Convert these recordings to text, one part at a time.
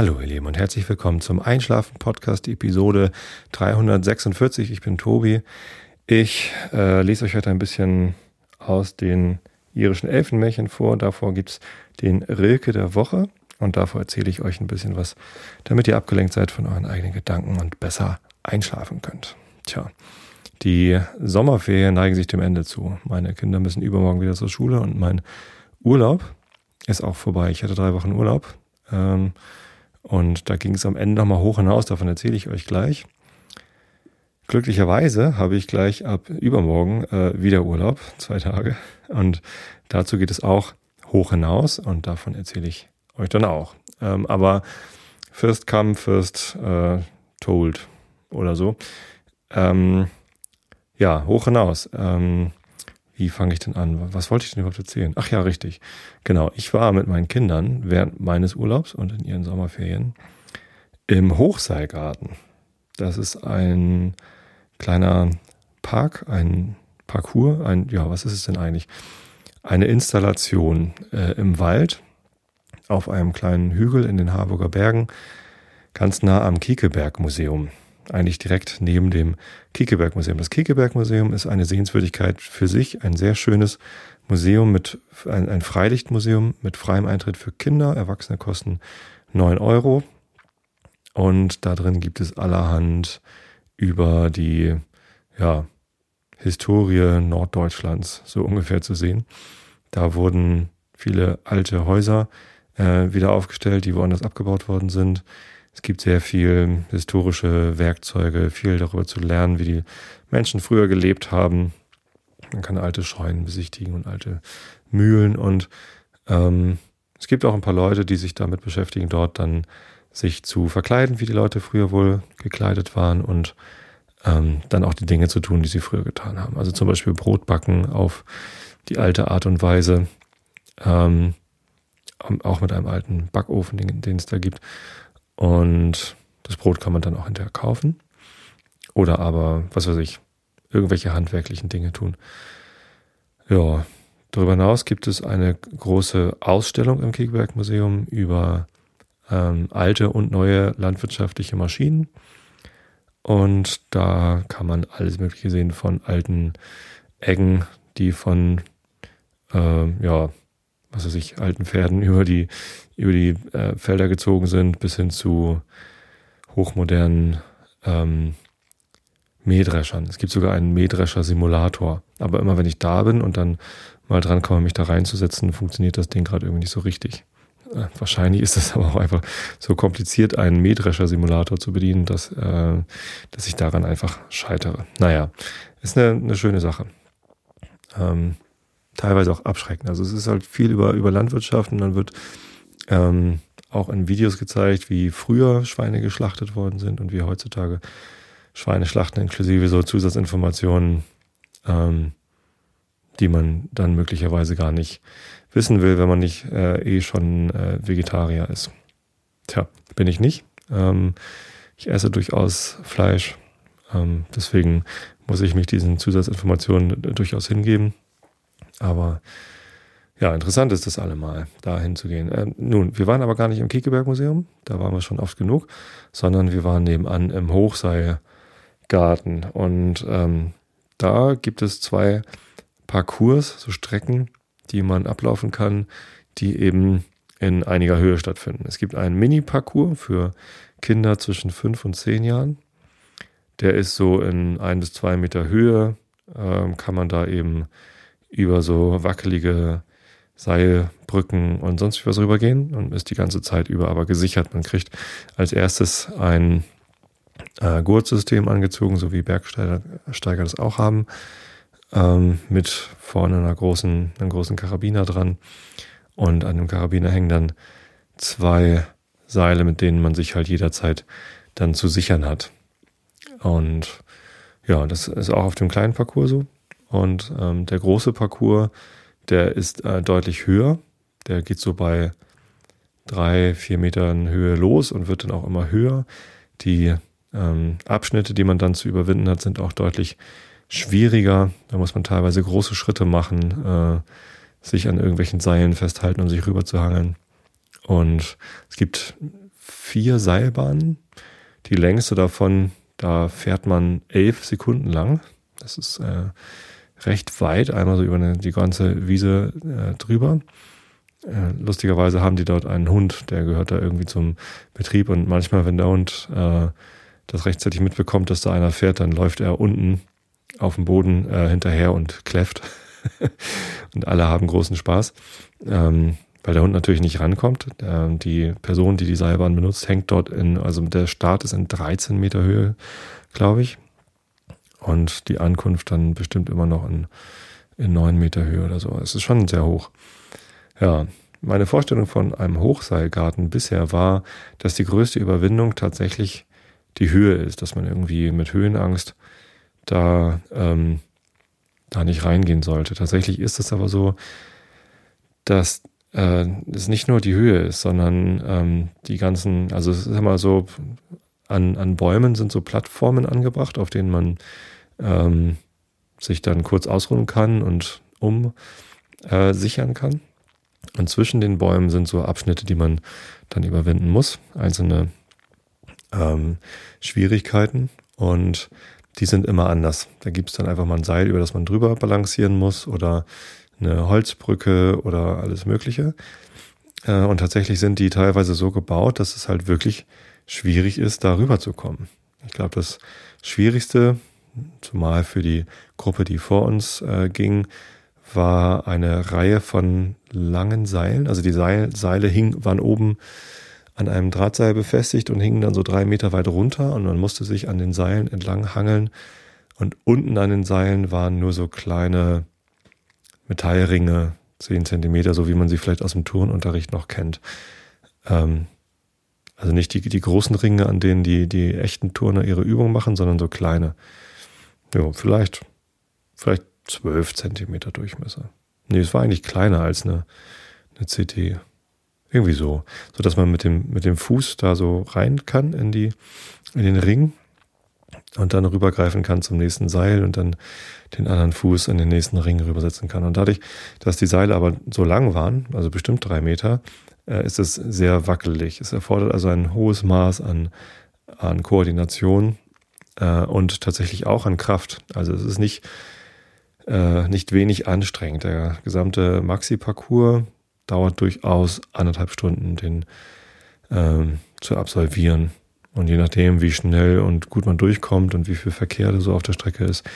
Hallo ihr Lieben und herzlich willkommen zum Einschlafen Podcast Episode 346. Ich bin Tobi. Ich äh, lese euch heute ein bisschen aus den irischen Elfenmärchen vor. Davor gibt es den Rilke der Woche und davor erzähle ich euch ein bisschen was, damit ihr abgelenkt seid von euren eigenen Gedanken und besser einschlafen könnt. Tja, die Sommerferien neigen sich dem Ende zu. Meine Kinder müssen übermorgen wieder zur Schule und mein Urlaub ist auch vorbei. Ich hatte drei Wochen Urlaub. Ähm, und da ging es am Ende nochmal hoch hinaus, davon erzähle ich euch gleich. Glücklicherweise habe ich gleich ab übermorgen äh, wieder Urlaub, zwei Tage. Und dazu geht es auch hoch hinaus und davon erzähle ich euch dann auch. Ähm, aber first come, first äh, told oder so. Ähm, ja, hoch hinaus. Ähm, wie fange ich denn an? Was wollte ich denn überhaupt erzählen? Ach ja, richtig. Genau. Ich war mit meinen Kindern während meines Urlaubs und in ihren Sommerferien im Hochseilgarten. Das ist ein kleiner Park, ein Parcours, ein, ja, was ist es denn eigentlich? Eine Installation äh, im Wald auf einem kleinen Hügel in den Harburger Bergen, ganz nah am Kiekeberg Museum eigentlich direkt neben dem Kiekeberg-Museum. Das Kiekeberg-Museum ist eine Sehenswürdigkeit für sich, ein sehr schönes Museum mit ein, ein Freilichtmuseum mit freiem Eintritt für Kinder. Erwachsene kosten neun Euro. Und da drin gibt es allerhand über die ja, Historie Norddeutschlands so ungefähr zu sehen. Da wurden viele alte Häuser äh, wieder aufgestellt, die woanders abgebaut worden sind. Es gibt sehr viel historische Werkzeuge, viel darüber zu lernen, wie die Menschen früher gelebt haben. Man kann alte Scheunen besichtigen und alte Mühlen und ähm, es gibt auch ein paar Leute, die sich damit beschäftigen, dort dann sich zu verkleiden, wie die Leute früher wohl gekleidet waren und ähm, dann auch die Dinge zu tun, die sie früher getan haben. Also zum Beispiel Brot backen auf die alte Art und Weise, ähm, auch mit einem alten Backofen, den, den es da gibt. Und das Brot kann man dann auch hinterher kaufen. Oder aber, was weiß ich, irgendwelche handwerklichen Dinge tun. Ja, darüber hinaus gibt es eine große Ausstellung im Kiekeberg Museum über ähm, alte und neue landwirtschaftliche Maschinen. Und da kann man alles Mögliche sehen von alten Eggen, die von äh, ja, was weiß ich, alten Pferden über die, über die äh, Felder gezogen sind, bis hin zu hochmodernen ähm, Mähdreschern. Es gibt sogar einen Mähdrescher-Simulator. Aber immer wenn ich da bin und dann mal dran komme, mich da reinzusetzen, funktioniert das Ding gerade irgendwie nicht so richtig. Äh, wahrscheinlich ist es aber auch einfach so kompliziert, einen Mähdrescher-Simulator zu bedienen, dass, äh, dass ich daran einfach scheitere. Naja, ist eine, eine schöne Sache. Ähm, teilweise auch abschreckend. Also es ist halt viel über, über Landwirtschaft und dann wird ähm, auch in Videos gezeigt, wie früher Schweine geschlachtet worden sind und wie heutzutage Schweine schlachten, inklusive so Zusatzinformationen, ähm, die man dann möglicherweise gar nicht wissen will, wenn man nicht äh, eh schon äh, Vegetarier ist. Tja, bin ich nicht. Ähm, ich esse durchaus Fleisch. Ähm, deswegen muss ich mich diesen Zusatzinformationen durchaus hingeben. Aber ja, interessant ist das allemal, da hinzugehen. Äh, nun, wir waren aber gar nicht im Kiekeberg-Museum, da waren wir schon oft genug, sondern wir waren nebenan im Hochseilgarten. Und ähm, da gibt es zwei Parcours, so Strecken, die man ablaufen kann, die eben in einiger Höhe stattfinden. Es gibt einen Mini-Parcours für Kinder zwischen fünf und zehn Jahren. Der ist so in ein bis zwei Meter Höhe, ähm, kann man da eben über so wackelige Seilbrücken und sonst was rübergehen und ist die ganze Zeit über aber gesichert. Man kriegt als erstes ein äh, Gurtsystem angezogen, so wie Bergsteiger das auch haben, ähm, mit vorne einer großen, einem großen Karabiner dran. Und an dem Karabiner hängen dann zwei Seile, mit denen man sich halt jederzeit dann zu sichern hat. Und ja, das ist auch auf dem kleinen Parcours so. Und ähm, der große Parcours, der ist äh, deutlich höher. Der geht so bei drei, vier Metern Höhe los und wird dann auch immer höher. Die ähm, Abschnitte, die man dann zu überwinden hat, sind auch deutlich schwieriger. Da muss man teilweise große Schritte machen, äh, sich an irgendwelchen Seilen festhalten, um sich rüber zu hangeln. Und es gibt vier Seilbahnen. Die längste davon, da fährt man elf Sekunden lang. Das ist äh, recht weit, einmal so über eine, die ganze Wiese äh, drüber. Äh, lustigerweise haben die dort einen Hund, der gehört da irgendwie zum Betrieb und manchmal, wenn der Hund äh, das rechtzeitig mitbekommt, dass da einer fährt, dann läuft er unten auf dem Boden äh, hinterher und kläfft. und alle haben großen Spaß, ähm, weil der Hund natürlich nicht rankommt. Ähm, die Person, die die Seilbahn benutzt, hängt dort in, also der Start ist in 13 Meter Höhe, glaube ich. Und die Ankunft dann bestimmt immer noch in, in 9 Meter Höhe oder so. Es ist schon sehr hoch. Ja, meine Vorstellung von einem Hochseilgarten bisher war, dass die größte Überwindung tatsächlich die Höhe ist, dass man irgendwie mit Höhenangst da, ähm, da nicht reingehen sollte. Tatsächlich ist es aber so, dass äh, es nicht nur die Höhe ist, sondern ähm, die ganzen, also es ist immer so, an, an Bäumen sind so Plattformen angebracht, auf denen man ähm, sich dann kurz ausruhen kann und umsichern äh, kann. Und zwischen den Bäumen sind so Abschnitte, die man dann überwinden muss, einzelne ähm, Schwierigkeiten. Und die sind immer anders. Da gibt es dann einfach mal ein Seil, über das man drüber balancieren muss oder eine Holzbrücke oder alles Mögliche. Äh, und tatsächlich sind die teilweise so gebaut, dass es halt wirklich schwierig ist, da rüber zu kommen. Ich glaube, das Schwierigste, zumal für die Gruppe, die vor uns äh, ging, war eine Reihe von langen Seilen. Also die Seil, Seile hing, waren oben an einem Drahtseil befestigt und hingen dann so drei Meter weit runter und man musste sich an den Seilen entlang hangeln. Und unten an den Seilen waren nur so kleine Metallringe, zehn Zentimeter, so wie man sie vielleicht aus dem Turnunterricht noch kennt. Ähm, also nicht die, die großen Ringe, an denen die, die echten Turner ihre Übung machen, sondern so kleine. Ja, vielleicht, vielleicht zwölf Zentimeter Durchmesser. Nee, es war eigentlich kleiner als eine, eine CT. Irgendwie so. So dass man mit dem, mit dem Fuß da so rein kann in die, in den Ring und dann rübergreifen kann zum nächsten Seil und dann den anderen Fuß in den nächsten Ring rübersetzen kann. Und dadurch, dass die Seile aber so lang waren, also bestimmt drei Meter, äh, ist es sehr wackelig. Es erfordert also ein hohes Maß an, an Koordination äh, und tatsächlich auch an Kraft. Also es ist nicht, äh, nicht wenig anstrengend. Der gesamte Maxi-Parcours dauert durchaus anderthalb Stunden, den ähm, zu absolvieren. Und je nachdem, wie schnell und gut man durchkommt und wie viel Verkehr so auf der Strecke ist,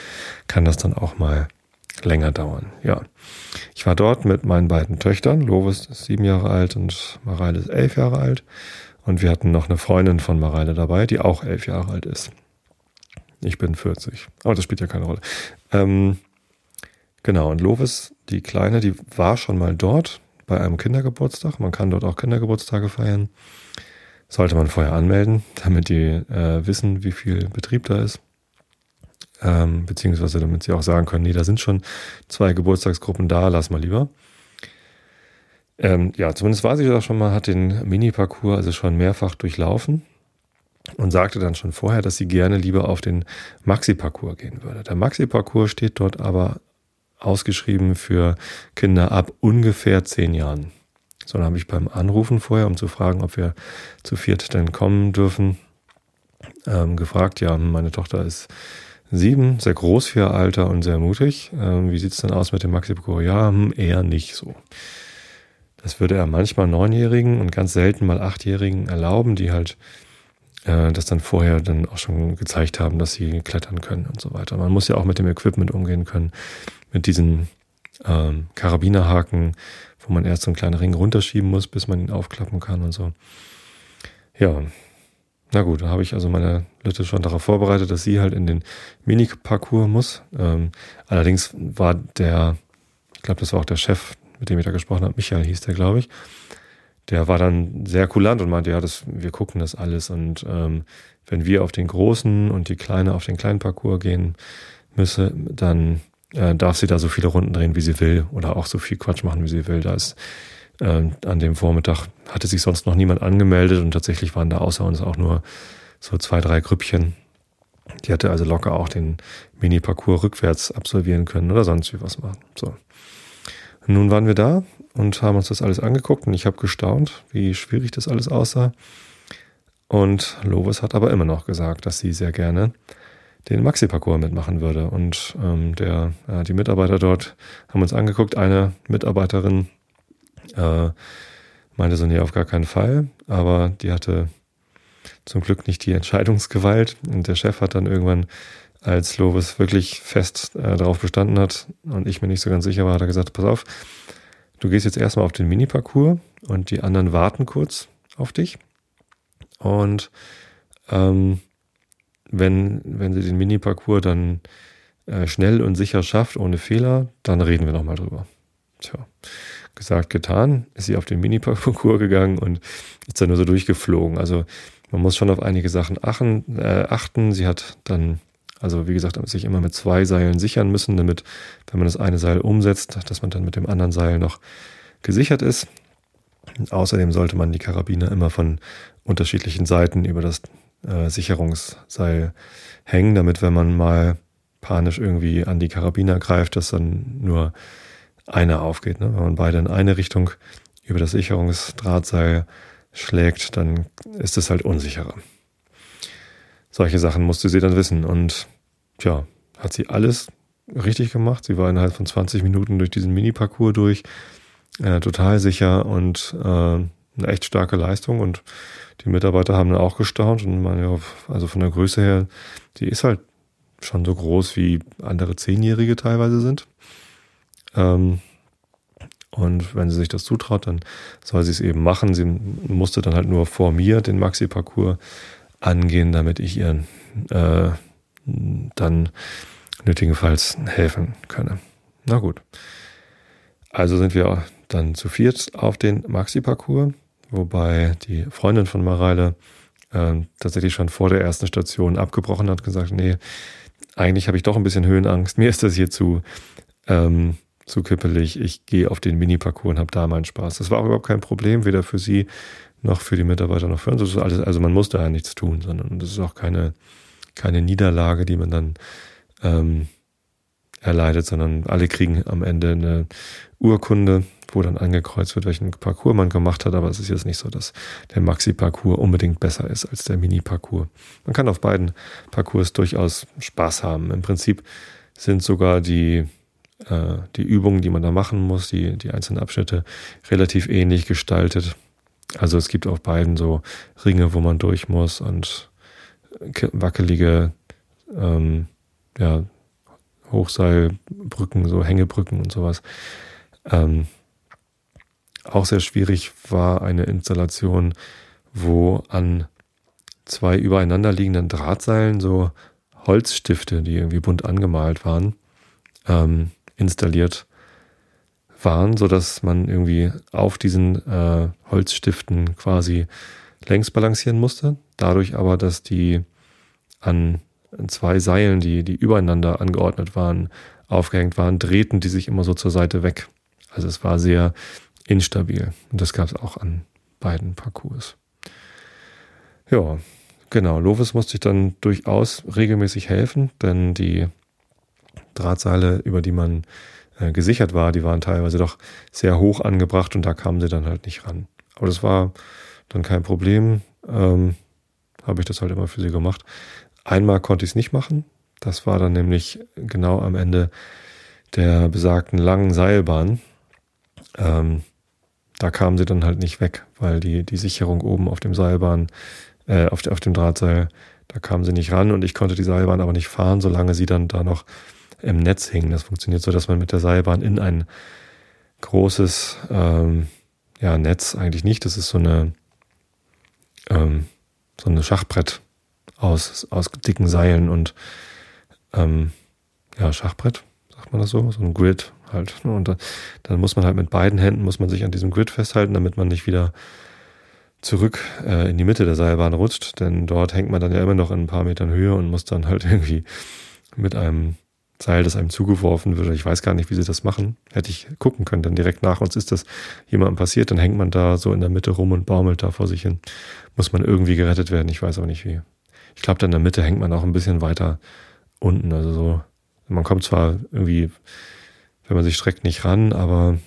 kann das dann auch mal länger dauern. Ja, ich war dort mit meinen beiden Töchtern. Lovis ist sieben Jahre alt und Mareile ist elf Jahre alt. Und wir hatten noch eine Freundin von Mareile dabei, die auch elf Jahre alt ist. Ich bin 40, aber das spielt ja keine Rolle. Ähm, genau, und Lovis, die Kleine, die war schon mal dort bei einem Kindergeburtstag. Man kann dort auch Kindergeburtstage feiern. Sollte man vorher anmelden, damit die äh, wissen, wie viel Betrieb da ist. Ähm, beziehungsweise damit sie auch sagen können, nee, da sind schon zwei Geburtstagsgruppen da, lass mal lieber. Ähm, ja, zumindest war sie das schon mal, hat den Mini-Parcours also schon mehrfach durchlaufen und sagte dann schon vorher, dass sie gerne lieber auf den Maxi-Parcours gehen würde. Der Maxi-Parcours steht dort aber ausgeschrieben für Kinder ab ungefähr zehn Jahren. So, dann habe ich beim Anrufen vorher, um zu fragen, ob wir zu viert denn kommen dürfen, ähm, gefragt, ja, meine Tochter ist sieben, sehr groß für ihr Alter und sehr mutig. Ähm, wie sieht's denn aus mit dem Maxi Parcours? Ja, hm, eher nicht so. Das würde er manchmal Neunjährigen und ganz selten mal Achtjährigen erlauben, die halt äh, das dann vorher dann auch schon gezeigt haben, dass sie klettern können und so weiter. Man muss ja auch mit dem Equipment umgehen können, mit diesen ähm, Karabinerhaken, wo man erst so einen kleinen Ring runterschieben muss, bis man ihn aufklappen kann und so. Ja, na gut, da habe ich also meine Lütte schon darauf vorbereitet, dass sie halt in den Mini-Parcours muss. Ähm, allerdings war der, ich glaube, das war auch der Chef, mit dem ich da gesprochen habe, Michael hieß der, glaube ich. Der war dann sehr kulant und meinte, ja, das, wir gucken das alles. Und ähm, wenn wir auf den großen und die Kleine auf den kleinen Parcours gehen müsse, dann äh, darf sie da so viele Runden drehen, wie sie will oder auch so viel Quatsch machen, wie sie will. Da ist äh, an dem Vormittag hatte sich sonst noch niemand angemeldet und tatsächlich waren da außer uns auch nur so zwei, drei Grüppchen. Die hatte also locker auch den Mini-Parcours rückwärts absolvieren können oder sonst wie was machen. So. nun waren wir da und haben uns das alles angeguckt und ich habe gestaunt, wie schwierig das alles aussah. Und Lovis hat aber immer noch gesagt, dass sie sehr gerne den Maxi-Parcours mitmachen würde. Und ähm, der, äh, die Mitarbeiter dort haben uns angeguckt. Eine Mitarbeiterin äh, meinte so, nee, auf gar keinen Fall. Aber die hatte zum Glück nicht die Entscheidungsgewalt. Und der Chef hat dann irgendwann, als Lovis wirklich fest äh, darauf bestanden hat und ich mir nicht so ganz sicher war, hat er gesagt, pass auf, du gehst jetzt erstmal auf den Mini-Parcours und die anderen warten kurz auf dich. Und ähm, wenn, wenn sie den Mini-Parcours dann äh, schnell und sicher schafft, ohne Fehler, dann reden wir nochmal drüber. Tja, gesagt, getan, ist sie auf den Mini-Parcours gegangen und ist dann nur so durchgeflogen. Also man muss schon auf einige Sachen achten. Äh, achten. Sie hat dann, also wie gesagt, sich immer mit zwei Seilen sichern müssen, damit, wenn man das eine Seil umsetzt, dass man dann mit dem anderen Seil noch gesichert ist. Und außerdem sollte man die Karabiner immer von unterschiedlichen Seiten über das äh, Sicherungsseil hängen, damit wenn man mal panisch irgendwie an die Karabiner greift, dass dann nur einer aufgeht. Ne? Wenn man beide in eine Richtung über das Sicherungsdrahtseil schlägt, dann ist es halt unsicherer. Solche Sachen musste sie dann wissen und tja, hat sie alles richtig gemacht. Sie war innerhalb von 20 Minuten durch diesen Mini-Parcours durch, äh, total sicher und äh, eine echt starke Leistung und die Mitarbeiter haben dann auch gestaunt und meine, ja, also von der Größe her, die ist halt schon so groß wie andere Zehnjährige teilweise sind. Ähm, und wenn sie sich das zutraut, dann soll sie es eben machen. Sie musste dann halt nur vor mir den Maxi-Parcours angehen, damit ich ihr äh, dann nötigenfalls helfen könne. Na gut. Also sind wir dann zu viert auf den Maxi-Parcours, wobei die Freundin von Mareile äh, tatsächlich schon vor der ersten Station abgebrochen hat, gesagt, nee, eigentlich habe ich doch ein bisschen Höhenangst. Mir ist das hier zu, ähm, zu kippelig. Ich gehe auf den Mini-Parcours und habe da meinen Spaß. Das war auch überhaupt kein Problem, weder für sie noch für die Mitarbeiter noch für uns. Das ist alles, also man muss da ja nichts tun, sondern das ist auch keine, keine Niederlage, die man dann ähm, erleidet, sondern alle kriegen am Ende eine Urkunde, wo dann angekreuzt wird, welchen Parcours man gemacht hat. Aber es ist jetzt nicht so, dass der Maxi-Parcours unbedingt besser ist als der Mini-Parcours. Man kann auf beiden Parcours durchaus Spaß haben. Im Prinzip sind sogar die äh, die Übungen, die man da machen muss, die, die einzelnen Abschnitte relativ ähnlich gestaltet. Also es gibt auf beiden so Ringe, wo man durch muss und wackelige ähm, ja, Hochseilbrücken, so Hängebrücken und sowas. Ähm, auch sehr schwierig war eine Installation, wo an zwei übereinander liegenden Drahtseilen so Holzstifte, die irgendwie bunt angemalt waren, ähm, installiert waren, so dass man irgendwie auf diesen äh, Holzstiften quasi längs balancieren musste. Dadurch aber, dass die an zwei Seilen, die, die übereinander angeordnet waren, aufgehängt waren, drehten die sich immer so zur Seite weg. Also es war sehr instabil. Und das gab es auch an beiden Parcours. Ja, genau. Lovis musste ich dann durchaus regelmäßig helfen, denn die Drahtseile, über die man äh, gesichert war, die waren teilweise doch sehr hoch angebracht und da kamen sie dann halt nicht ran. Aber das war dann kein Problem. Ähm, Habe ich das halt immer für sie gemacht. Einmal konnte ich es nicht machen. Das war dann nämlich genau am Ende der besagten langen Seilbahn. Ähm, da kamen sie dann halt nicht weg, weil die, die Sicherung oben auf dem Seilbahn, äh, auf, auf dem Drahtseil, da kamen sie nicht ran und ich konnte die Seilbahn aber nicht fahren, solange sie dann da noch im Netz hingen. Das funktioniert so, dass man mit der Seilbahn in ein großes ähm, ja, Netz eigentlich nicht. Das ist so eine ähm, so eine Schachbrett aus, aus dicken Seilen und ähm, ja, Schachbrett, sagt man das so, so ein Grid halt. Ne? Und da, dann muss man halt mit beiden Händen muss man sich an diesem Grid festhalten, damit man nicht wieder zurück äh, in die Mitte der Seilbahn rutscht, denn dort hängt man dann ja immer noch in ein paar Metern Höhe und muss dann halt irgendwie mit einem Seil, das einem zugeworfen wird. Ich weiß gar nicht, wie sie das machen. Hätte ich gucken können, denn direkt nach uns ist das jemandem passiert, dann hängt man da so in der Mitte rum und baumelt da vor sich hin. Muss man irgendwie gerettet werden, ich weiß aber nicht wie. Ich glaube, da in der Mitte hängt man auch ein bisschen weiter unten. Also so, man kommt zwar irgendwie, wenn man sich streckt, nicht ran, aber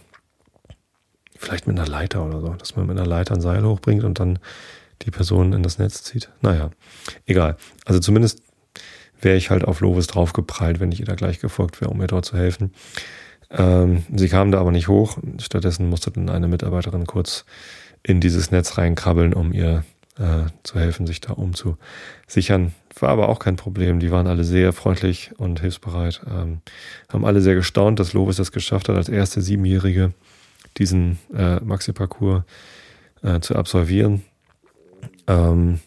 vielleicht mit einer Leiter oder so, dass man mit einer Leiter ein Seil hochbringt und dann die Person in das Netz zieht. Naja, egal. Also zumindest wäre ich halt auf Lovis draufgeprallt, wenn ich ihr da gleich gefolgt wäre, um ihr dort zu helfen. Ähm, sie kam da aber nicht hoch. Stattdessen musste dann eine Mitarbeiterin kurz in dieses Netz reinkrabbeln, um ihr äh, zu helfen, sich da umzusichern. War aber auch kein Problem. Die waren alle sehr freundlich und hilfsbereit. Ähm, haben alle sehr gestaunt, dass Lovis das geschafft hat, als erste Siebenjährige diesen äh, Maxi-Parcours äh, zu absolvieren. Ähm,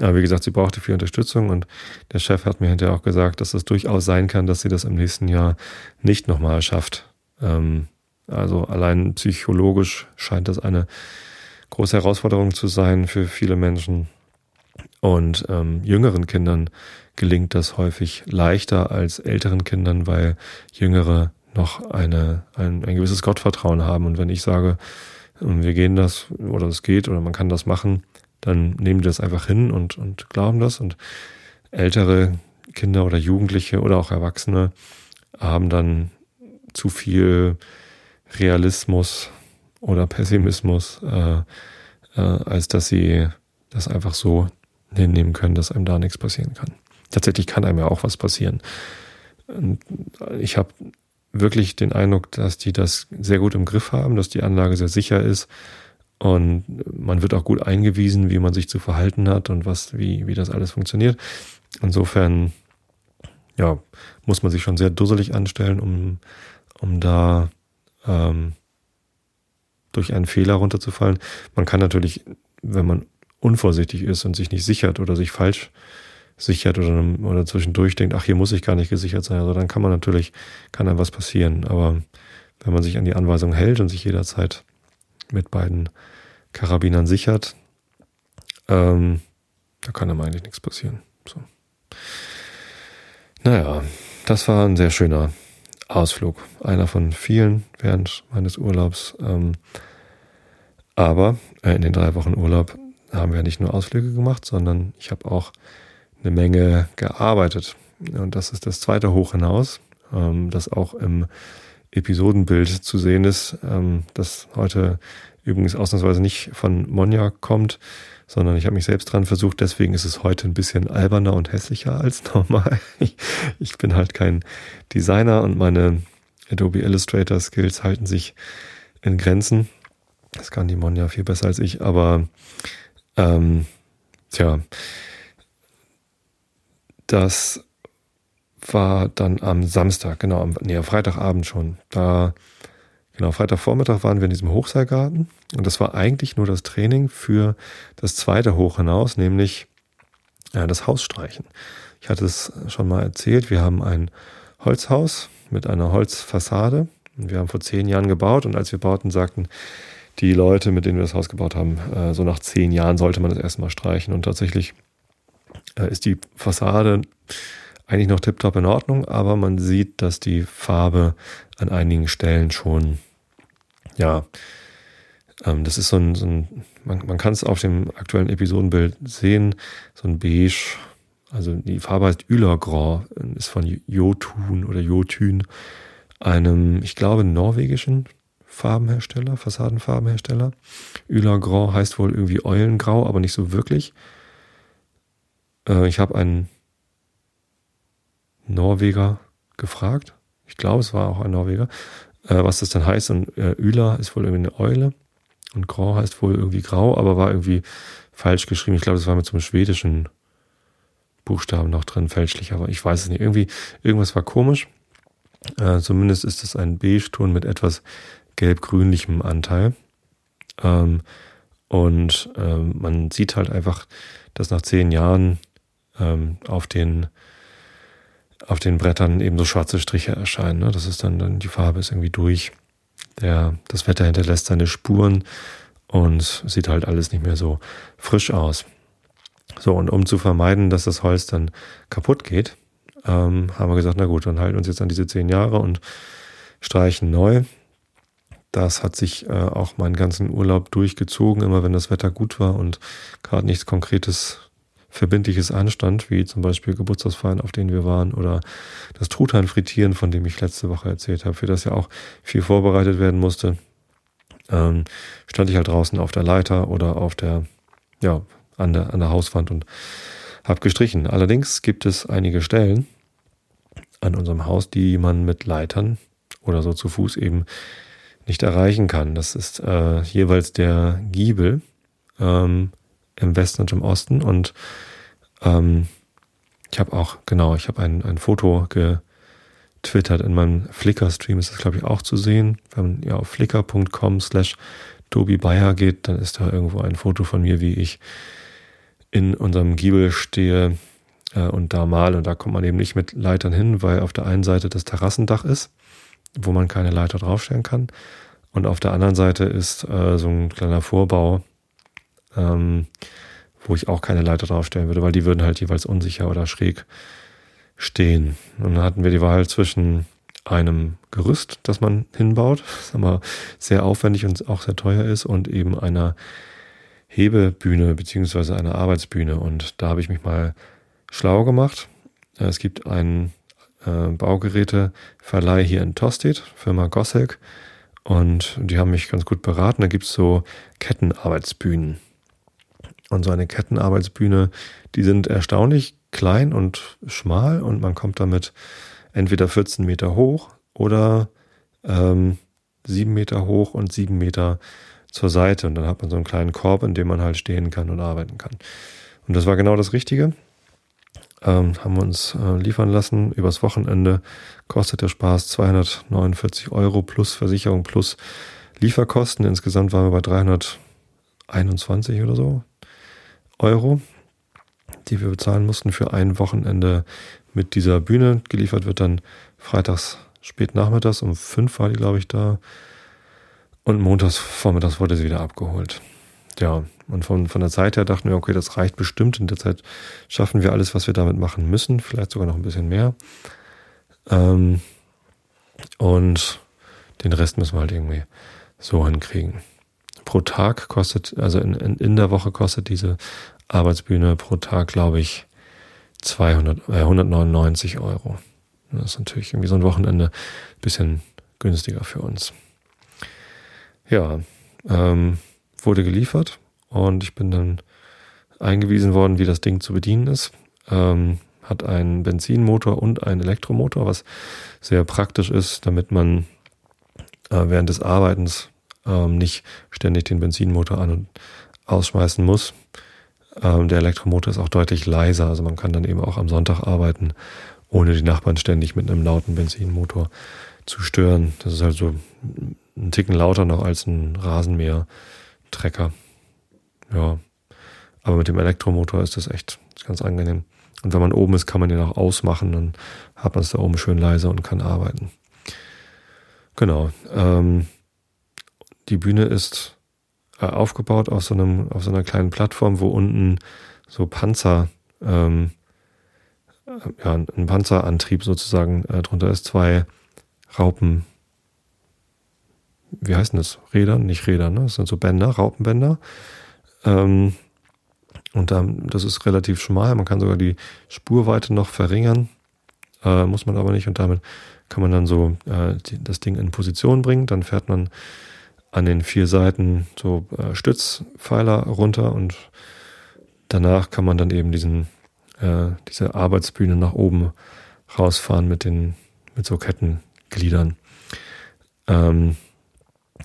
aber wie gesagt, sie brauchte viel Unterstützung und der Chef hat mir hinterher auch gesagt, dass es durchaus sein kann, dass sie das im nächsten Jahr nicht nochmal schafft. Ähm, also allein psychologisch scheint das eine große Herausforderung zu sein für viele Menschen. Und ähm, jüngeren Kindern gelingt das häufig leichter als älteren Kindern, weil Jüngere noch eine, ein, ein gewisses Gottvertrauen haben. Und wenn ich sage, wir gehen das oder es geht oder man kann das machen, dann nehmen die das einfach hin und, und glauben das. Und ältere Kinder oder Jugendliche oder auch Erwachsene haben dann zu viel Realismus oder Pessimismus, äh, äh, als dass sie das einfach so hinnehmen können, dass einem da nichts passieren kann. Tatsächlich kann einem ja auch was passieren. Und ich habe wirklich den Eindruck, dass die das sehr gut im Griff haben, dass die Anlage sehr sicher ist und man wird auch gut eingewiesen, wie man sich zu verhalten hat und was, wie, wie das alles funktioniert. Insofern, ja, muss man sich schon sehr dusselig anstellen, um, um da ähm, durch einen Fehler runterzufallen. Man kann natürlich, wenn man unvorsichtig ist und sich nicht sichert oder sich falsch sichert oder, oder zwischendurch denkt, ach, hier muss ich gar nicht gesichert sein, also dann kann man natürlich, kann einem was passieren. Aber wenn man sich an die Anweisung hält und sich jederzeit mit beiden Karabinern sichert, ähm, da kann einem eigentlich nichts passieren. So. Naja, das war ein sehr schöner Ausflug. Einer von vielen während meines Urlaubs. Ähm, aber äh, in den drei Wochen Urlaub haben wir nicht nur Ausflüge gemacht, sondern ich habe auch eine Menge gearbeitet. Und das ist das zweite Hoch hinaus, ähm, das auch im Episodenbild zu sehen ist, ähm, das heute übrigens ausnahmsweise nicht von Monja kommt, sondern ich habe mich selbst dran versucht. Deswegen ist es heute ein bisschen alberner und hässlicher als normal. Ich, bin halt kein Designer und meine Adobe Illustrator Skills halten sich in Grenzen. Das kann die Monja viel besser als ich, aber ähm, tja, das war dann am Samstag, genau, am, nee, am Freitagabend schon. Da, genau, Freitagvormittag waren wir in diesem Hochseilgarten und das war eigentlich nur das Training für das zweite Hoch hinaus, nämlich äh, das Hausstreichen. Ich hatte es schon mal erzählt, wir haben ein Holzhaus mit einer Holzfassade. Wir haben vor zehn Jahren gebaut und als wir bauten, sagten die Leute, mit denen wir das Haus gebaut haben, äh, so nach zehn Jahren sollte man das erstmal streichen. Und tatsächlich äh, ist die Fassade eigentlich noch tiptop in Ordnung, aber man sieht, dass die Farbe an einigen Stellen schon, ja, ähm, das ist so ein, so ein man, man kann es auf dem aktuellen Episodenbild sehen, so ein beige, also die Farbe heißt Ylagrar, ist von Jotun oder Jotun, einem, ich glaube, norwegischen Farbenhersteller, Fassadenfarbenhersteller. Ylagrar heißt wohl irgendwie Eulengrau, aber nicht so wirklich. Äh, ich habe einen Norweger gefragt. Ich glaube, es war auch ein Norweger, äh, was das dann heißt. Und äh, Üla ist wohl irgendwie eine Eule. Und Grau heißt wohl irgendwie grau, aber war irgendwie falsch geschrieben. Ich glaube, das war mit so einem schwedischen Buchstaben noch drin, fälschlich, aber ich weiß es nicht. Irgendwie, irgendwas war komisch. Äh, zumindest ist es ein Beige-Ton mit etwas gelb-grünlichem Anteil. Ähm, und ähm, man sieht halt einfach, dass nach zehn Jahren ähm, auf den auf den Brettern eben so schwarze Striche erscheinen. Ne? Das ist dann, dann die Farbe ist irgendwie durch. Der, das Wetter hinterlässt seine Spuren und sieht halt alles nicht mehr so frisch aus. So, und um zu vermeiden, dass das Holz dann kaputt geht, ähm, haben wir gesagt, na gut, dann halten wir uns jetzt an diese zehn Jahre und streichen neu. Das hat sich äh, auch meinen ganzen Urlaub durchgezogen, immer wenn das Wetter gut war und gerade nichts Konkretes Verbindliches anstand, wie zum Beispiel Geburtstagsfeiern, auf denen wir waren, oder das Truthahn frittieren, von dem ich letzte Woche erzählt habe, für das ja auch viel vorbereitet werden musste, ähm, stand ich halt draußen auf der Leiter oder auf der, ja, an der, an der Hauswand und habe gestrichen. Allerdings gibt es einige Stellen an unserem Haus, die man mit Leitern oder so zu Fuß eben nicht erreichen kann. Das ist äh, jeweils der Giebel ähm, im Westen und im Osten. Und ähm, ich habe auch, genau, ich habe ein, ein Foto getwittert. In meinem Flickr-Stream ist das, glaube ich, auch zu sehen. Wenn man ja auf flickr.com slash Tobi Bayer geht, dann ist da irgendwo ein Foto von mir, wie ich in unserem Giebel stehe äh, und da mal. Und da kommt man eben nicht mit Leitern hin, weil auf der einen Seite das Terrassendach ist, wo man keine Leiter draufstellen kann. Und auf der anderen Seite ist äh, so ein kleiner Vorbau, ähm, wo ich auch keine Leiter draufstellen würde, weil die würden halt jeweils unsicher oder schräg stehen. Und dann hatten wir die Wahl zwischen einem Gerüst, das man hinbaut, das aber sehr aufwendig und auch sehr teuer ist, und eben einer Hebebühne beziehungsweise einer Arbeitsbühne. Und da habe ich mich mal schlau gemacht. Es gibt einen äh, Baugeräteverleih hier in Tostedt, Firma Gosselk, und die haben mich ganz gut beraten. Da gibt es so Kettenarbeitsbühnen. Und so eine Kettenarbeitsbühne, die sind erstaunlich klein und schmal und man kommt damit entweder 14 Meter hoch oder ähm, 7 Meter hoch und 7 Meter zur Seite. Und dann hat man so einen kleinen Korb, in dem man halt stehen kann und arbeiten kann. Und das war genau das Richtige. Ähm, haben wir uns äh, liefern lassen. Übers Wochenende kostet der Spaß 249 Euro plus Versicherung plus Lieferkosten. Insgesamt waren wir bei 321 oder so Euro, die wir bezahlen mussten für ein Wochenende mit dieser Bühne. Geliefert wird dann freitags spät nachmittags um fünf war die, glaube ich, da. Und montags vormittags wurde sie wieder abgeholt. Ja, und von, von der Zeit her dachten wir, okay, das reicht bestimmt. In der Zeit schaffen wir alles, was wir damit machen müssen. Vielleicht sogar noch ein bisschen mehr. Ähm, und den Rest müssen wir halt irgendwie so hinkriegen. Pro Tag kostet, also in, in, in der Woche kostet diese Arbeitsbühne pro Tag, glaube ich, 200, äh, 199 Euro. Das ist natürlich irgendwie so ein Wochenende ein bisschen günstiger für uns. Ja, ähm, wurde geliefert und ich bin dann eingewiesen worden, wie das Ding zu bedienen ist. Ähm, hat einen Benzinmotor und einen Elektromotor, was sehr praktisch ist, damit man äh, während des Arbeitens ähm, nicht ständig den Benzinmotor an und ausschmeißen muss. Ähm, der Elektromotor ist auch deutlich leiser, also man kann dann eben auch am Sonntag arbeiten, ohne die Nachbarn ständig mit einem lauten Benzinmotor zu stören. Das ist halt so ein Ticken lauter noch als ein Rasenmäher-Trecker. Ja. Aber mit dem Elektromotor ist das echt ganz angenehm. Und wenn man oben ist, kann man den auch ausmachen, dann hat man es da oben schön leise und kann arbeiten. Genau. Ähm, die Bühne ist äh, aufgebaut auf so einem, auf so einer kleinen Plattform, wo unten so Panzer, ähm, ja, ein Panzerantrieb sozusagen äh, drunter ist, zwei Raupen, wie heißen das? Räder? Nicht Räder, ne? Das sind so Bänder, Raupenbänder. Ähm, und dann, das ist relativ schmal. Man kann sogar die Spurweite noch verringern. Äh, muss man aber nicht. Und damit kann man dann so äh, die, das Ding in Position bringen. Dann fährt man an den vier Seiten so äh, Stützpfeiler runter und danach kann man dann eben diesen, äh, diese Arbeitsbühne nach oben rausfahren mit den, mit so Kettengliedern. Ähm,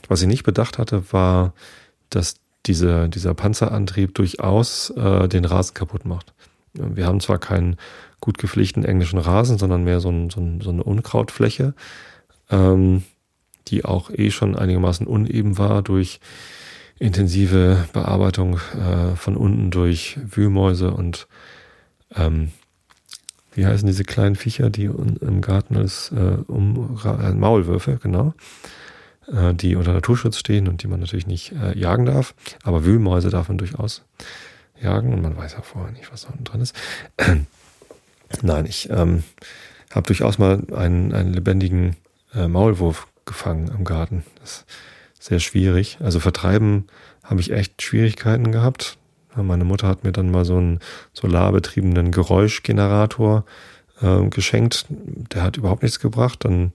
was ich nicht bedacht hatte, war, dass diese, dieser Panzerantrieb durchaus äh, den Rasen kaputt macht. Wir haben zwar keinen gut gepflegten englischen Rasen, sondern mehr so, ein, so, ein, so eine Unkrautfläche, ähm, die auch eh schon einigermaßen uneben war durch intensive Bearbeitung äh, von unten durch Wühlmäuse und ähm, wie heißen diese kleinen Viecher, die im Garten als äh, um, äh, Maulwürfe, genau. Äh, die unter Naturschutz stehen und die man natürlich nicht äh, jagen darf. Aber Wühlmäuse darf man durchaus jagen und man weiß ja vorher nicht, was da unten drin ist. Nein, ich ähm, habe durchaus mal einen, einen lebendigen äh, Maulwurf gefangen im Garten. Das ist sehr schwierig. Also vertreiben habe ich echt Schwierigkeiten gehabt. Meine Mutter hat mir dann mal so einen solarbetriebenen Geräuschgenerator äh, geschenkt. Der hat überhaupt nichts gebracht. Dann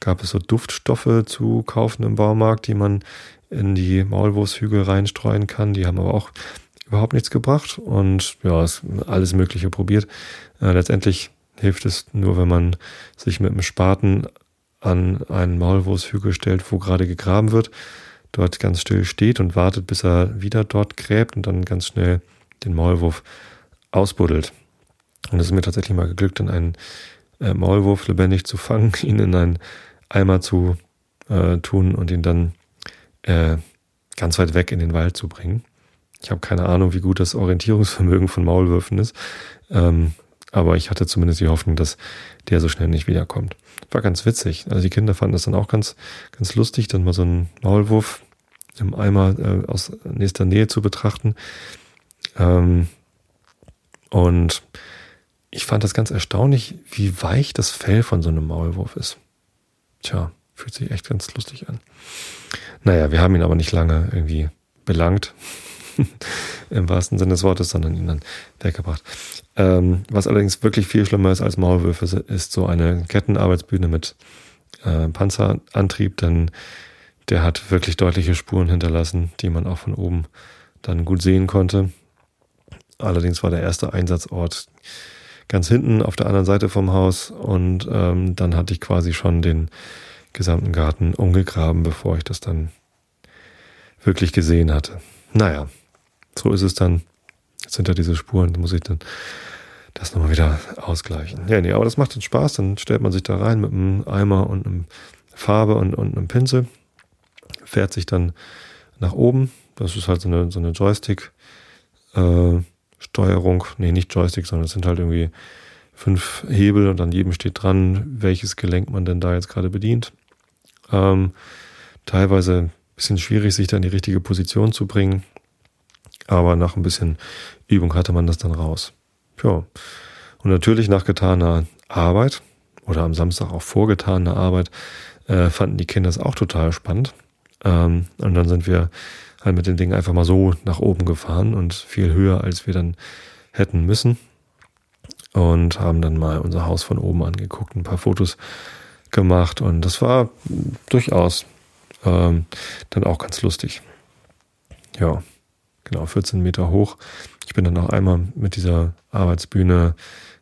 gab es so Duftstoffe zu kaufen im Baumarkt, die man in die Maulwurfshügel reinstreuen kann. Die haben aber auch überhaupt nichts gebracht und ja, es alles Mögliche probiert. Äh, letztendlich hilft es nur, wenn man sich mit einem Spaten an einen Maulwurfshügel stellt, wo gerade gegraben wird, dort ganz still steht und wartet, bis er wieder dort gräbt und dann ganz schnell den Maulwurf ausbuddelt. Und es ist mir tatsächlich mal geglückt, dann einen äh, Maulwurf lebendig zu fangen, ihn in einen Eimer zu äh, tun und ihn dann äh, ganz weit weg in den Wald zu bringen. Ich habe keine Ahnung, wie gut das Orientierungsvermögen von Maulwürfen ist, ähm, aber ich hatte zumindest die Hoffnung, dass der so schnell nicht wiederkommt. War ganz witzig. Also die Kinder fanden das dann auch ganz, ganz lustig, dann mal so einen Maulwurf im Eimer äh, aus nächster Nähe zu betrachten. Ähm, und ich fand das ganz erstaunlich, wie weich das Fell von so einem Maulwurf ist. Tja, fühlt sich echt ganz lustig an. Naja, wir haben ihn aber nicht lange irgendwie belangt, im wahrsten Sinne des Wortes, sondern ihn dann weggebracht. Ähm, was allerdings wirklich viel schlimmer ist als Maulwürfe, ist so eine Kettenarbeitsbühne mit äh, Panzerantrieb, denn der hat wirklich deutliche Spuren hinterlassen, die man auch von oben dann gut sehen konnte. Allerdings war der erste Einsatzort ganz hinten auf der anderen Seite vom Haus und ähm, dann hatte ich quasi schon den gesamten Garten umgegraben, bevor ich das dann wirklich gesehen hatte. Naja, so ist es dann. Jetzt sind da diese Spuren, muss ich dann das nochmal wieder ausgleichen. Ja, nee, aber das macht dann Spaß. Dann stellt man sich da rein mit einem Eimer und einem Farbe und, und einem Pinsel, fährt sich dann nach oben. Das ist halt so eine, so eine Joystick, äh, nee, nicht Joystick, sondern es sind halt irgendwie fünf Hebel und an jedem steht dran, welches Gelenk man denn da jetzt gerade bedient. Ähm, teilweise ein bisschen schwierig, sich da in die richtige Position zu bringen, aber nach ein bisschen Übung hatte man das dann raus. Ja. Und natürlich nach getaner Arbeit oder am Samstag auch vorgetaner Arbeit äh, fanden die Kinder es auch total spannend. Ähm, und dann sind wir halt mit den Dingen einfach mal so nach oben gefahren und viel höher, als wir dann hätten müssen. Und haben dann mal unser Haus von oben angeguckt, ein paar Fotos gemacht und das war durchaus ähm, dann auch ganz lustig. Ja, genau, 14 Meter hoch. Ich bin dann noch einmal mit dieser Arbeitsbühne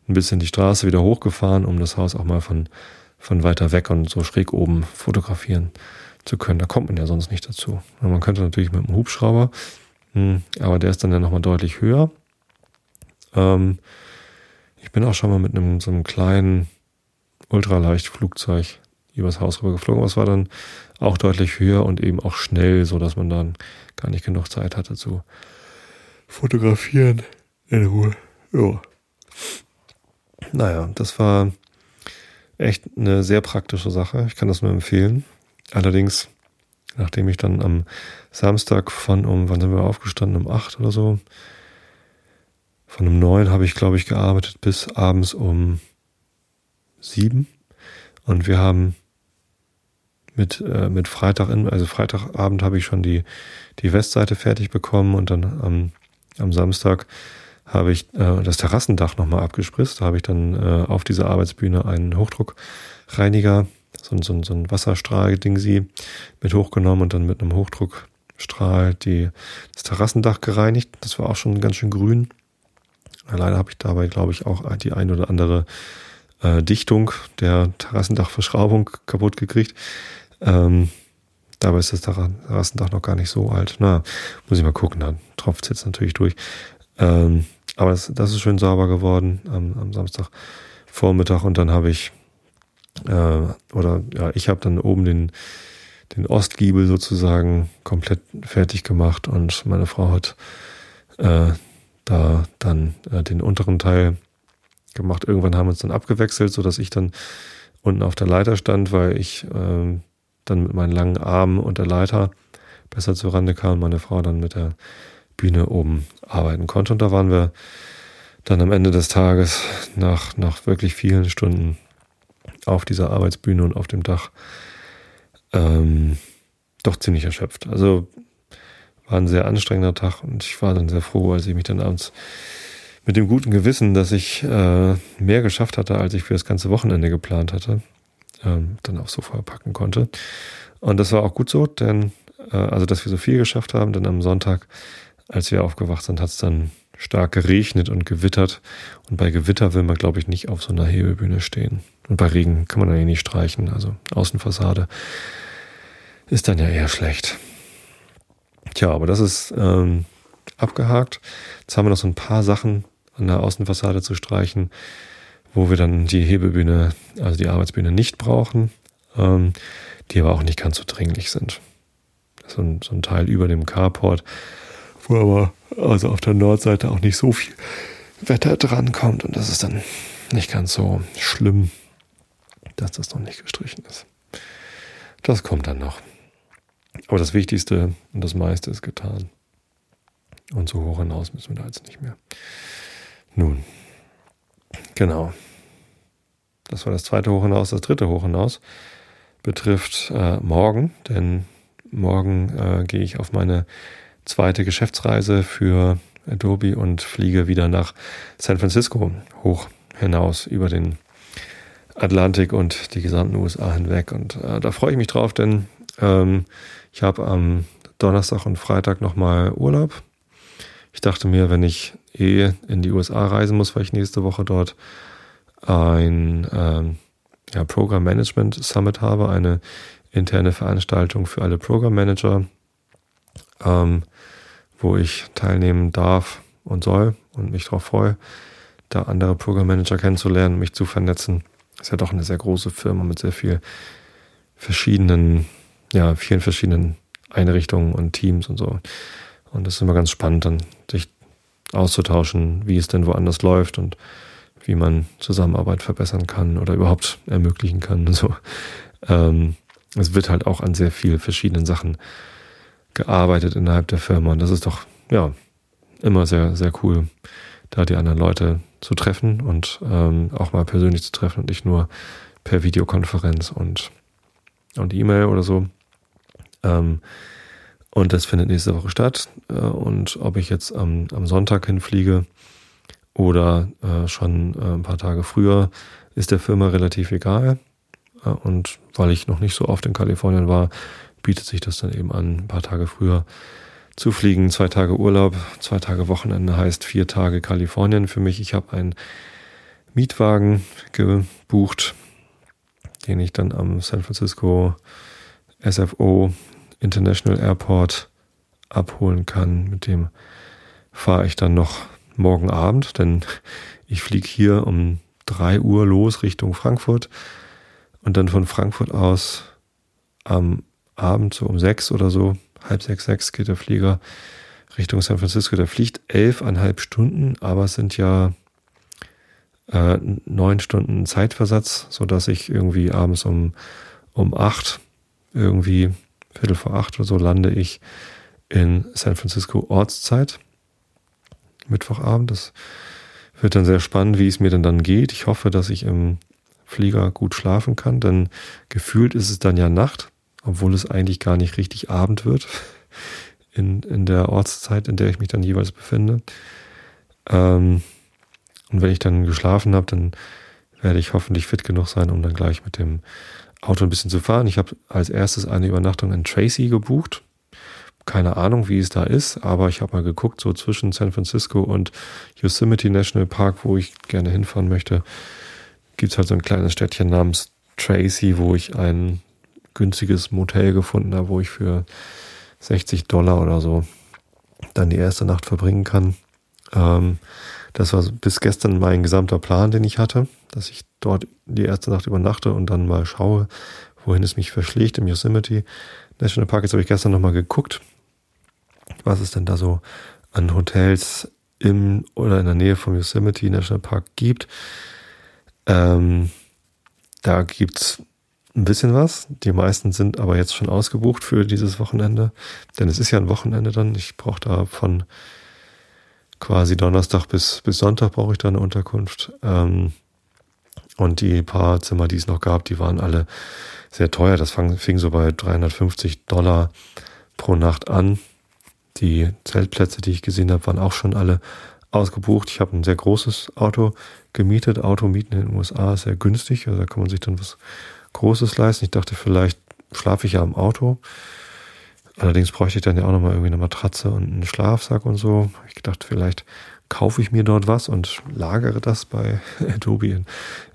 ein bisschen die Straße wieder hochgefahren, um das Haus auch mal von, von weiter weg und so schräg oben fotografieren zu können. Da kommt man ja sonst nicht dazu. Man könnte natürlich mit einem Hubschrauber, hm, aber der ist dann ja nochmal deutlich höher. Ähm, ich bin auch schon mal mit einem so einem kleinen Ultraleichtflugzeug übers Haus rüber geflogen, aber es war dann auch deutlich höher und eben auch schnell, so dass man dann gar nicht genug Zeit hatte zu fotografieren in Ruhe. Ja. Naja, das war echt eine sehr praktische Sache. Ich kann das nur empfehlen. Allerdings, nachdem ich dann am Samstag von um, wann sind wir aufgestanden? Um acht oder so. Von um neun habe ich, glaube ich, gearbeitet bis abends um sieben. Und wir haben mit, äh, mit Freitag, in, also Freitagabend habe ich schon die, die Westseite fertig bekommen und dann am, am Samstag habe ich äh, das Terrassendach nochmal abgespritzt. Da habe ich dann äh, auf dieser Arbeitsbühne einen Hochdruckreiniger so, so, so ein Wasserstrahl-Ding sie mit hochgenommen und dann mit einem Hochdruckstrahl die, das Terrassendach gereinigt. Das war auch schon ganz schön grün. Leider habe ich dabei, glaube ich, auch die ein oder andere äh, Dichtung der Terrassendachverschraubung kaputt gekriegt. Ähm, dabei ist das Terrassendach noch gar nicht so alt. Na, muss ich mal gucken, dann tropft es jetzt natürlich durch. Ähm, aber das, das, ist schön sauber geworden am, am Samstagvormittag und dann habe ich äh, oder ja, ich habe dann oben den, den Ostgiebel sozusagen komplett fertig gemacht und meine Frau hat äh, da dann äh, den unteren Teil gemacht. Irgendwann haben wir uns dann abgewechselt, so dass ich dann unten auf der Leiter stand, weil ich äh, dann mit meinen langen Armen und der Leiter besser zur Rande kam und meine Frau dann mit der Bühne oben arbeiten konnte. Und da waren wir dann am Ende des Tages nach, nach wirklich vielen Stunden auf dieser Arbeitsbühne und auf dem Dach ähm, doch ziemlich erschöpft. Also war ein sehr anstrengender Tag und ich war dann sehr froh, als ich mich dann abends mit dem guten Gewissen, dass ich äh, mehr geschafft hatte, als ich für das ganze Wochenende geplant hatte, ähm, dann aufs Sofa packen konnte. Und das war auch gut so, denn äh, also dass wir so viel geschafft haben, denn am Sonntag als wir aufgewacht sind, hat es dann stark geregnet und gewittert. Und bei Gewitter will man, glaube ich, nicht auf so einer Hebebühne stehen. Und bei Regen kann man eh nicht streichen. Also Außenfassade ist dann ja eher schlecht. Tja, aber das ist ähm, abgehakt. Jetzt haben wir noch so ein paar Sachen an der Außenfassade zu streichen, wo wir dann die Hebebühne, also die Arbeitsbühne nicht brauchen, ähm, die aber auch nicht ganz so dringlich sind. So ein, so ein Teil über dem Carport, wo aber also auf der Nordseite auch nicht so viel Wetter drankommt und das ist dann nicht ganz so schlimm, dass das noch nicht gestrichen ist. Das kommt dann noch. Aber das Wichtigste und das meiste ist getan. Und so hoch hinaus müssen wir da jetzt nicht mehr. Nun, genau. Das war das zweite Hoch hinaus. Das dritte Hoch hinaus betrifft äh, morgen, denn morgen äh, gehe ich auf meine zweite Geschäftsreise für Adobe und fliege wieder nach San Francisco hoch hinaus über den Atlantik und die gesamten USA hinweg. Und äh, da freue ich mich drauf, denn ähm, ich habe am Donnerstag und Freitag nochmal Urlaub. Ich dachte mir, wenn ich eh in die USA reisen muss, weil ich nächste Woche dort ein ähm, ja, Program Management Summit habe, eine interne Veranstaltung für alle Program Manager, ähm, wo ich teilnehmen darf und soll und mich darauf freue, da andere Program Manager kennenzulernen, mich zu vernetzen. Ist ja doch eine sehr große Firma mit sehr viel verschiedenen ja, vielen verschiedenen Einrichtungen und Teams und so. Und das ist immer ganz spannend, dann sich auszutauschen, wie es denn woanders läuft und wie man Zusammenarbeit verbessern kann oder überhaupt ermöglichen kann. So. Ähm, es wird halt auch an sehr vielen verschiedenen Sachen gearbeitet innerhalb der Firma und das ist doch, ja, immer sehr, sehr cool, da die anderen Leute zu treffen und ähm, auch mal persönlich zu treffen und nicht nur per Videokonferenz und, und E-Mail oder so. Ähm, und das findet nächste Woche statt. Äh, und ob ich jetzt am, am Sonntag hinfliege oder äh, schon äh, ein paar Tage früher, ist der Firma relativ egal. Und weil ich noch nicht so oft in Kalifornien war, bietet sich das dann eben an, ein paar Tage früher zu fliegen. Zwei Tage Urlaub, zwei Tage Wochenende heißt vier Tage Kalifornien für mich. Ich habe einen Mietwagen gebucht, den ich dann am San Francisco SFO International Airport abholen kann. Mit dem fahre ich dann noch morgen Abend, denn ich fliege hier um drei Uhr los Richtung Frankfurt und dann von Frankfurt aus am Abend so um sechs oder so, halb sechs, sechs geht der Flieger Richtung San Francisco. Der fliegt elfeinhalb Stunden, aber es sind ja äh, neun Stunden Zeitversatz, sodass ich irgendwie abends um, um acht irgendwie Viertel vor acht oder so lande ich in San Francisco Ortszeit. Mittwochabend. Das wird dann sehr spannend, wie es mir denn dann geht. Ich hoffe, dass ich im Flieger gut schlafen kann, denn gefühlt ist es dann ja Nacht, obwohl es eigentlich gar nicht richtig Abend wird in, in der Ortszeit, in der ich mich dann jeweils befinde. Ähm, und wenn ich dann geschlafen habe, dann werde ich hoffentlich fit genug sein, um dann gleich mit dem Auto ein bisschen zu fahren. Ich habe als erstes eine Übernachtung in Tracy gebucht. Keine Ahnung, wie es da ist, aber ich habe mal geguckt, so zwischen San Francisco und Yosemite National Park, wo ich gerne hinfahren möchte, gibt es halt so ein kleines Städtchen namens Tracy, wo ich ein günstiges Motel gefunden habe, wo ich für 60 Dollar oder so dann die erste Nacht verbringen kann. Ähm, das war bis gestern mein gesamter Plan, den ich hatte, dass ich dort die erste Nacht übernachte und dann mal schaue, wohin es mich verschlägt im Yosemite National Park. Jetzt habe ich gestern nochmal geguckt, was es denn da so an Hotels im oder in der Nähe vom Yosemite National Park gibt. Ähm, da gibt's ein bisschen was. Die meisten sind aber jetzt schon ausgebucht für dieses Wochenende. Denn es ist ja ein Wochenende dann. Ich brauche da von quasi Donnerstag bis, bis Sonntag brauche ich da eine Unterkunft. Ähm, und die paar Zimmer, die es noch gab, die waren alle sehr teuer. Das fang, fing so bei 350 Dollar pro Nacht an. Die Zeltplätze, die ich gesehen habe, waren auch schon alle ausgebucht. Ich habe ein sehr großes Auto gemietet. Automieten in den USA ist sehr günstig. Also da kann man sich dann was Großes leisten. Ich dachte, vielleicht schlafe ich ja im Auto. Allerdings bräuchte ich dann ja auch nochmal irgendwie eine Matratze und einen Schlafsack und so. Ich gedacht, vielleicht kaufe ich mir dort was und lagere das bei Adobe in,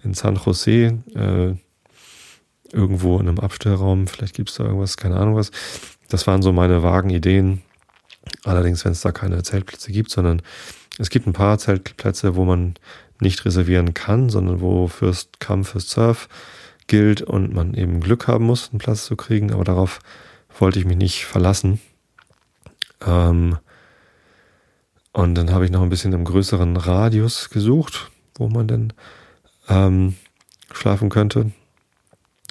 in San Jose. Äh, irgendwo in einem Abstellraum. Vielleicht gibt es da irgendwas, keine Ahnung was. Das waren so meine vagen Ideen. Allerdings, wenn es da keine Zeltplätze gibt, sondern es gibt ein paar Zeltplätze, wo man nicht reservieren kann, sondern wo First Come, First Surf gilt und man eben Glück haben muss, einen Platz zu kriegen. Aber darauf wollte ich mich nicht verlassen. Ähm, und dann habe ich noch ein bisschen im größeren Radius gesucht, wo man denn ähm, schlafen könnte.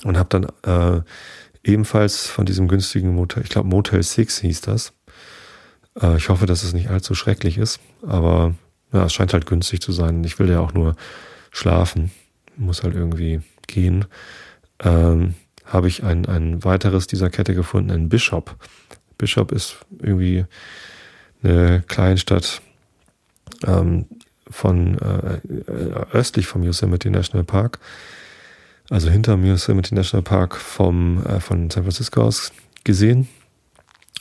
Und habe dann äh, ebenfalls von diesem günstigen Motel, ich glaube Motel 6 hieß das. Äh, ich hoffe, dass es nicht allzu schrecklich ist, aber ja, es scheint halt günstig zu sein. Ich will ja auch nur schlafen, muss halt irgendwie gehen. Ähm, habe ich ein, ein weiteres dieser Kette gefunden, ein Bishop. Bishop ist irgendwie eine Kleinstadt ähm, von äh, östlich vom Yosemite National Park, also hinter dem Yosemite National Park vom, äh, von San Francisco aus gesehen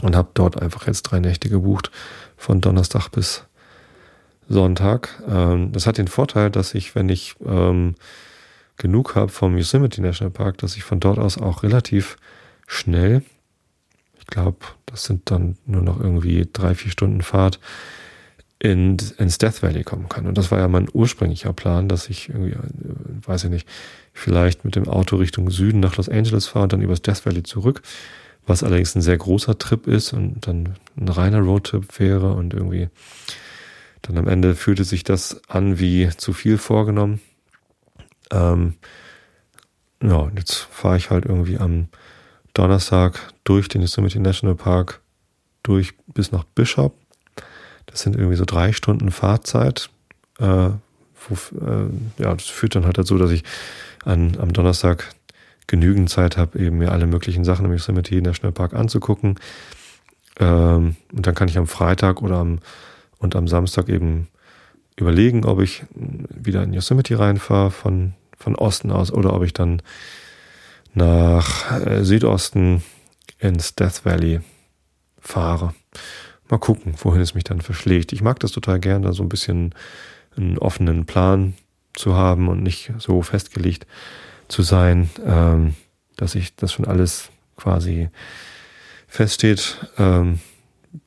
und habe dort einfach jetzt drei Nächte gebucht von Donnerstag bis Sonntag. Ähm, das hat den Vorteil, dass ich, wenn ich ähm, genug habe vom Yosemite National Park, dass ich von dort aus auch relativ schnell, ich glaube, das sind dann nur noch irgendwie drei, vier Stunden Fahrt, in, ins Death Valley kommen kann. Und das war ja mein ursprünglicher Plan, dass ich irgendwie, äh, weiß ich nicht, vielleicht mit dem Auto Richtung Süden nach Los Angeles fahre und dann übers Death Valley zurück, was allerdings ein sehr großer Trip ist und dann ein reiner Roadtrip wäre und irgendwie dann am Ende fühlte sich das an wie zu viel vorgenommen. Ähm, ja, jetzt fahre ich halt irgendwie am Donnerstag durch den Yosemite National Park durch bis nach Bishop. Das sind irgendwie so drei Stunden Fahrzeit. Äh, wo, äh, ja, das führt dann halt dazu, dass ich an, am Donnerstag genügend Zeit habe, eben mir alle möglichen Sachen im Yosemite National Park anzugucken. Ähm, und dann kann ich am Freitag oder am, und am Samstag eben überlegen, ob ich wieder in Yosemite reinfahre von von Osten aus oder ob ich dann nach äh, Südosten ins Death Valley fahre. Mal gucken, wohin es mich dann verschlägt. Ich mag das total gerne, da so ein bisschen einen offenen Plan zu haben und nicht so festgelegt zu sein, ähm, dass ich das schon alles quasi feststeht. Ähm,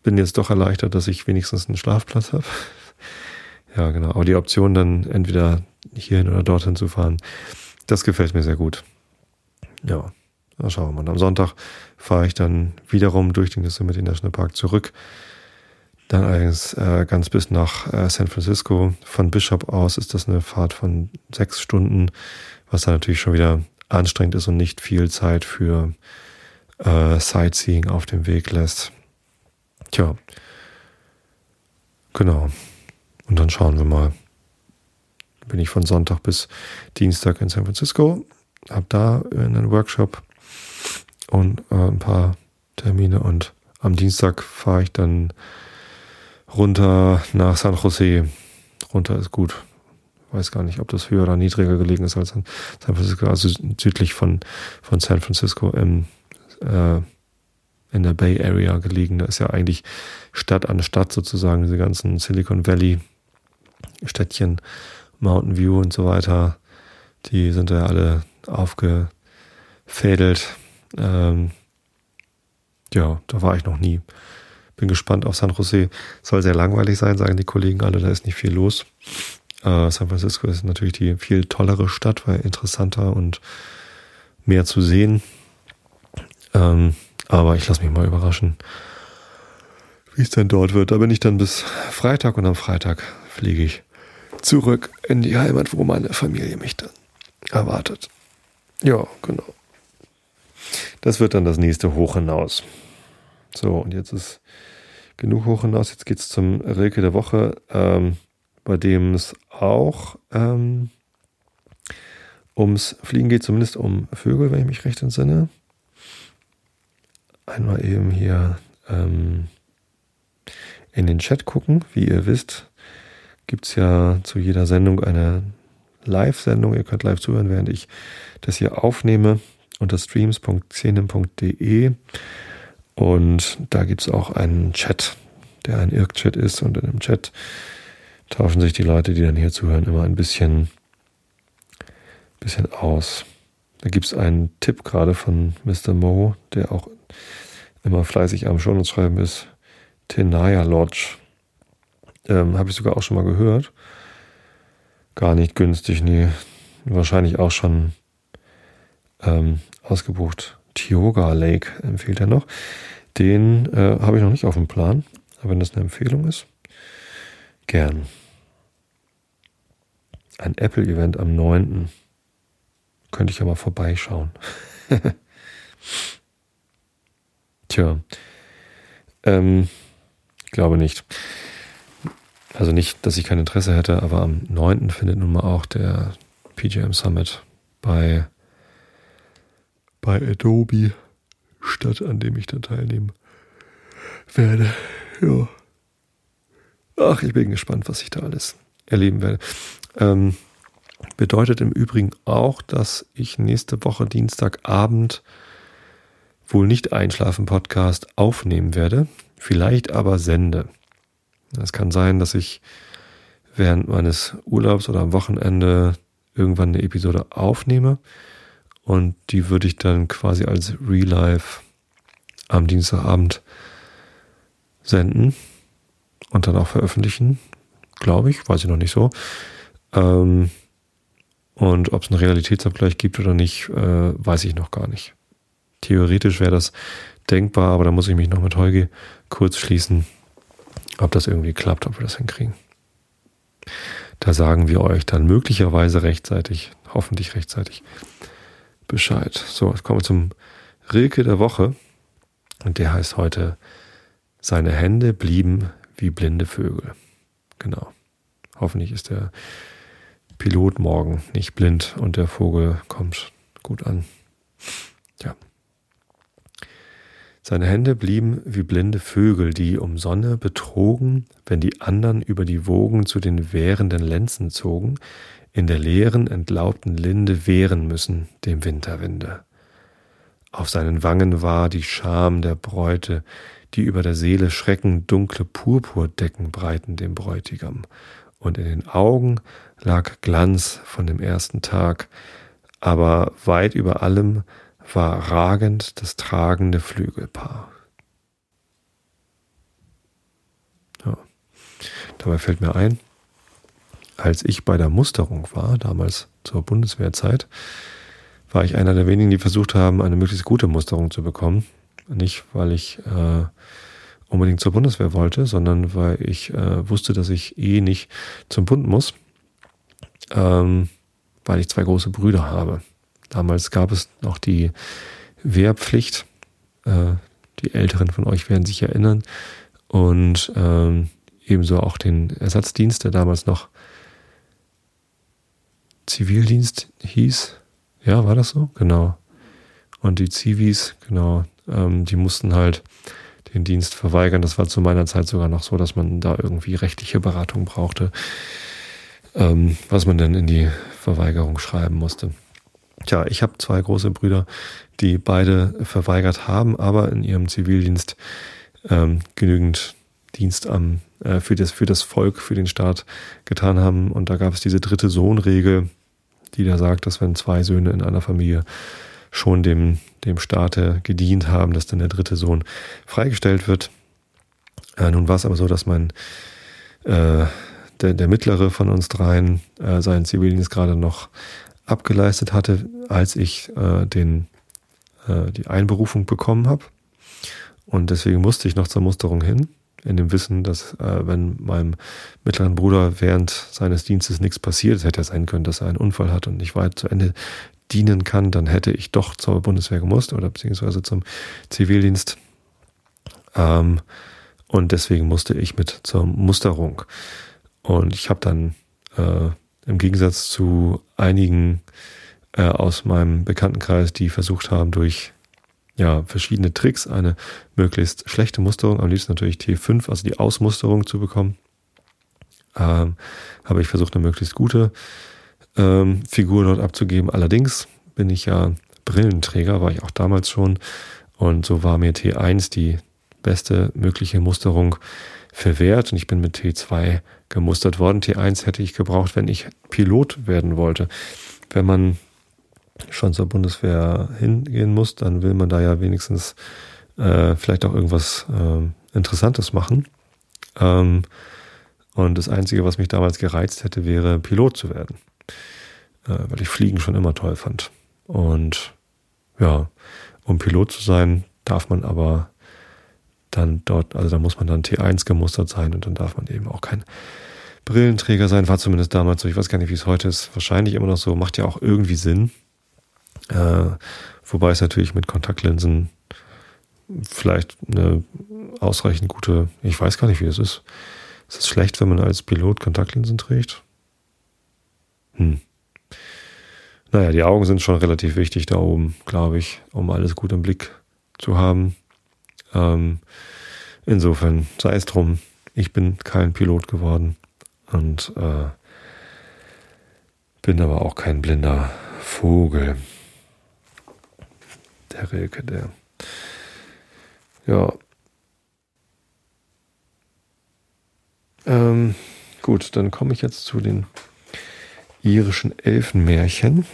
bin jetzt doch erleichtert, dass ich wenigstens einen Schlafplatz habe. ja, genau. Aber die Option dann entweder hierhin oder dorthin zu fahren. Das gefällt mir sehr gut. Ja, da schauen wir mal. Am Sonntag fahre ich dann wiederum durch den Yosemite National Park zurück. Dann allerdings äh, ganz bis nach äh, San Francisco. Von Bishop aus ist das eine Fahrt von sechs Stunden, was dann natürlich schon wieder anstrengend ist und nicht viel Zeit für äh, Sightseeing auf dem Weg lässt. Tja, genau. Und dann schauen wir mal, bin ich von Sonntag bis Dienstag in San Francisco, habe da einen Workshop und äh, ein paar Termine und am Dienstag fahre ich dann runter nach San Jose. Runter ist gut. Weiß gar nicht, ob das höher oder niedriger gelegen ist als San Francisco, also südlich von, von San Francisco im, äh, in der Bay Area gelegen. Da ist ja eigentlich Stadt an Stadt sozusagen, diese ganzen Silicon Valley Städtchen Mountain View und so weiter, die sind ja alle aufgefädelt. Ähm, ja, da war ich noch nie. Bin gespannt auf San Jose. Soll sehr langweilig sein, sagen die Kollegen alle, da ist nicht viel los. Äh, San Francisco ist natürlich die viel tollere Stadt, weil interessanter und mehr zu sehen. Ähm, aber ich lasse mich mal überraschen, wie es denn dort wird. Da bin ich dann bis Freitag und am Freitag fliege ich zurück in die Heimat, wo meine Familie mich dann erwartet. Ja, genau. Das wird dann das nächste Hoch hinaus. So, und jetzt ist genug hoch hinaus. Jetzt geht es zum Rilke der Woche, ähm, bei dem es auch ähm, ums Fliegen geht, zumindest um Vögel, wenn ich mich recht entsinne. Einmal eben hier ähm, in den Chat gucken. Wie ihr wisst, gibt es ja zu jeder Sendung eine Live-Sendung. Ihr könnt live zuhören, während ich das hier aufnehme unter streams.xenem.de. Und da gibt es auch einen Chat, der ein Irk-Chat ist. Und in dem Chat tauschen sich die Leute, die dann hier zuhören, immer ein bisschen, bisschen aus. Da gibt es einen Tipp gerade von Mr. Mo, der auch immer fleißig am Show schreiben ist. Tenaya Lodge. Ähm, Habe ich sogar auch schon mal gehört. Gar nicht günstig, nee. Wahrscheinlich auch schon ähm, ausgebucht. Tioga Lake empfiehlt er noch. Den äh, habe ich noch nicht auf dem Plan. Aber wenn das eine Empfehlung ist, gern. Ein Apple-Event am 9. Könnte ich ja mal vorbeischauen. Tja. Ähm, glaube nicht. Also nicht, dass ich kein Interesse hätte, aber am 9. findet nun mal auch der PGM Summit bei, bei Adobe statt, an dem ich da teilnehmen werde. Ja. Ach, ich bin gespannt, was ich da alles erleben werde. Ähm, bedeutet im Übrigen auch, dass ich nächste Woche Dienstagabend wohl nicht Einschlafen Podcast aufnehmen werde, vielleicht aber sende. Es kann sein, dass ich während meines Urlaubs oder am Wochenende irgendwann eine Episode aufnehme und die würde ich dann quasi als Real Life am Dienstagabend senden und dann auch veröffentlichen, glaube ich, weiß ich noch nicht so. Ähm, und ob es einen Realitätsabgleich gibt oder nicht, äh, weiß ich noch gar nicht. Theoretisch wäre das denkbar, aber da muss ich mich noch mit Holgi kurz schließen, ob das irgendwie klappt, ob wir das hinkriegen. Da sagen wir euch dann möglicherweise rechtzeitig, hoffentlich rechtzeitig Bescheid. So, jetzt kommen wir zum Rilke der Woche. Und der heißt heute, seine Hände blieben wie blinde Vögel. Genau. Hoffentlich ist der Pilot morgen nicht blind und der Vogel kommt gut an. Ja. Seine Hände blieben wie blinde Vögel, die um Sonne betrogen, wenn die anderen über die Wogen zu den wehrenden Lenzen zogen, in der leeren, entlaubten Linde wehren müssen dem Winterwinde. Auf seinen Wangen war die Scham der Bräute, die über der Seele Schrecken dunkle Purpurdecken breiten dem Bräutigam, und in den Augen lag Glanz von dem ersten Tag, aber weit über allem war ragend das tragende Flügelpaar. Ja. Dabei fällt mir ein, als ich bei der Musterung war, damals zur Bundeswehrzeit, war ich einer der wenigen, die versucht haben, eine möglichst gute Musterung zu bekommen. Nicht, weil ich äh, unbedingt zur Bundeswehr wollte, sondern weil ich äh, wusste, dass ich eh nicht zum Bund muss, ähm, weil ich zwei große Brüder habe. Damals gab es noch die Wehrpflicht. Äh, die Älteren von euch werden sich erinnern. Und ähm, ebenso auch den Ersatzdienst, der damals noch Zivildienst hieß. Ja, war das so? Genau. Und die Zivis, genau, ähm, die mussten halt den Dienst verweigern. Das war zu meiner Zeit sogar noch so, dass man da irgendwie rechtliche Beratung brauchte, ähm, was man dann in die Verweigerung schreiben musste. Tja, ich habe zwei große Brüder, die beide verweigert haben, aber in ihrem Zivildienst ähm, genügend Dienst am, äh, für, das, für das Volk, für den Staat getan haben. Und da gab es diese dritte Sohnregel, die da sagt, dass wenn zwei Söhne in einer Familie schon dem, dem Staate gedient haben, dass dann der dritte Sohn freigestellt wird. Äh, nun war es aber so, dass mein äh, der, der mittlere von uns dreien äh, seinen Zivildienst gerade noch abgeleistet hatte, als ich äh, den, äh, die Einberufung bekommen habe. Und deswegen musste ich noch zur Musterung hin, in dem Wissen, dass äh, wenn meinem mittleren Bruder während seines Dienstes nichts passiert, es hätte ja sein können, dass er einen Unfall hat und nicht weit zu Ende dienen kann, dann hätte ich doch zur Bundeswehr gemusst oder beziehungsweise zum Zivildienst. Ähm, und deswegen musste ich mit zur Musterung. Und ich habe dann äh, im Gegensatz zu einigen äh, aus meinem Bekanntenkreis, die versucht haben, durch ja, verschiedene Tricks eine möglichst schlechte Musterung, am liebsten natürlich T5, also die Ausmusterung zu bekommen, ähm, habe ich versucht, eine möglichst gute ähm, Figur dort abzugeben. Allerdings bin ich ja Brillenträger, war ich auch damals schon Und so war mir T1 die beste mögliche Musterung verwehrt und ich bin mit T2 gemustert worden. T1 hätte ich gebraucht, wenn ich Pilot werden wollte. Wenn man schon zur Bundeswehr hingehen muss, dann will man da ja wenigstens äh, vielleicht auch irgendwas äh, Interessantes machen. Ähm, und das Einzige, was mich damals gereizt hätte, wäre Pilot zu werden. Äh, weil ich Fliegen schon immer toll fand. Und ja, um Pilot zu sein, darf man aber dann dort, also da muss man dann T1 gemustert sein und dann darf man eben auch kein Brillenträger sein, war zumindest damals so. Ich weiß gar nicht, wie es heute ist. Wahrscheinlich immer noch so, macht ja auch irgendwie Sinn. Äh, wobei es natürlich mit Kontaktlinsen vielleicht eine ausreichend gute, ich weiß gar nicht, wie es ist. Ist es schlecht, wenn man als Pilot Kontaktlinsen trägt? Hm. Naja, die Augen sind schon relativ wichtig da oben, glaube ich, um alles gut im Blick zu haben. Ähm, insofern sei es drum, ich bin kein Pilot geworden und äh, bin aber auch kein blinder Vogel. Der Rilke, der. Ja. Ähm, gut, dann komme ich jetzt zu den irischen Elfenmärchen.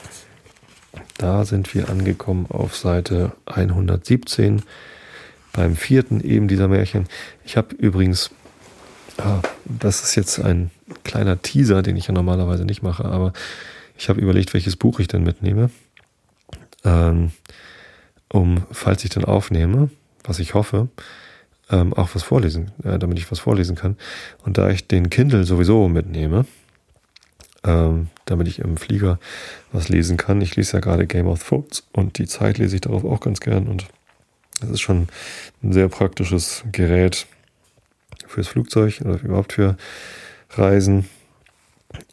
Da sind wir angekommen auf Seite 117 beim vierten eben dieser Märchen. Ich habe übrigens, ah, das ist jetzt ein kleiner Teaser, den ich ja normalerweise nicht mache, aber ich habe überlegt, welches Buch ich denn mitnehme, ähm, um, falls ich dann aufnehme, was ich hoffe, ähm, auch was vorlesen, äh, damit ich was vorlesen kann. Und da ich den Kindle sowieso mitnehme, ähm, damit ich im Flieger was lesen kann. Ich lese ja gerade Game of Thrones und die Zeit lese ich darauf auch ganz gern und das ist schon ein sehr praktisches Gerät fürs Flugzeug oder überhaupt für Reisen.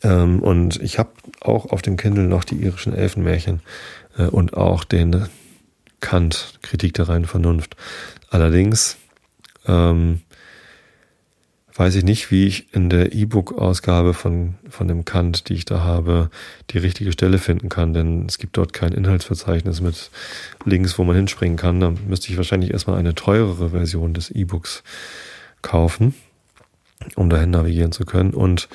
Ähm, und ich habe auch auf dem Kindle noch die irischen Elfenmärchen äh, und auch den Kant, Kritik der reinen Vernunft. Allerdings ähm, weiß ich nicht, wie ich in der E-Book-Ausgabe von, von dem Kant, die ich da habe, die richtige Stelle finden kann, denn es gibt dort kein Inhaltsverzeichnis mit Links, wo man hinspringen kann. Da müsste ich wahrscheinlich erstmal eine teurere Version des E-Books kaufen, um dahin navigieren zu können. Und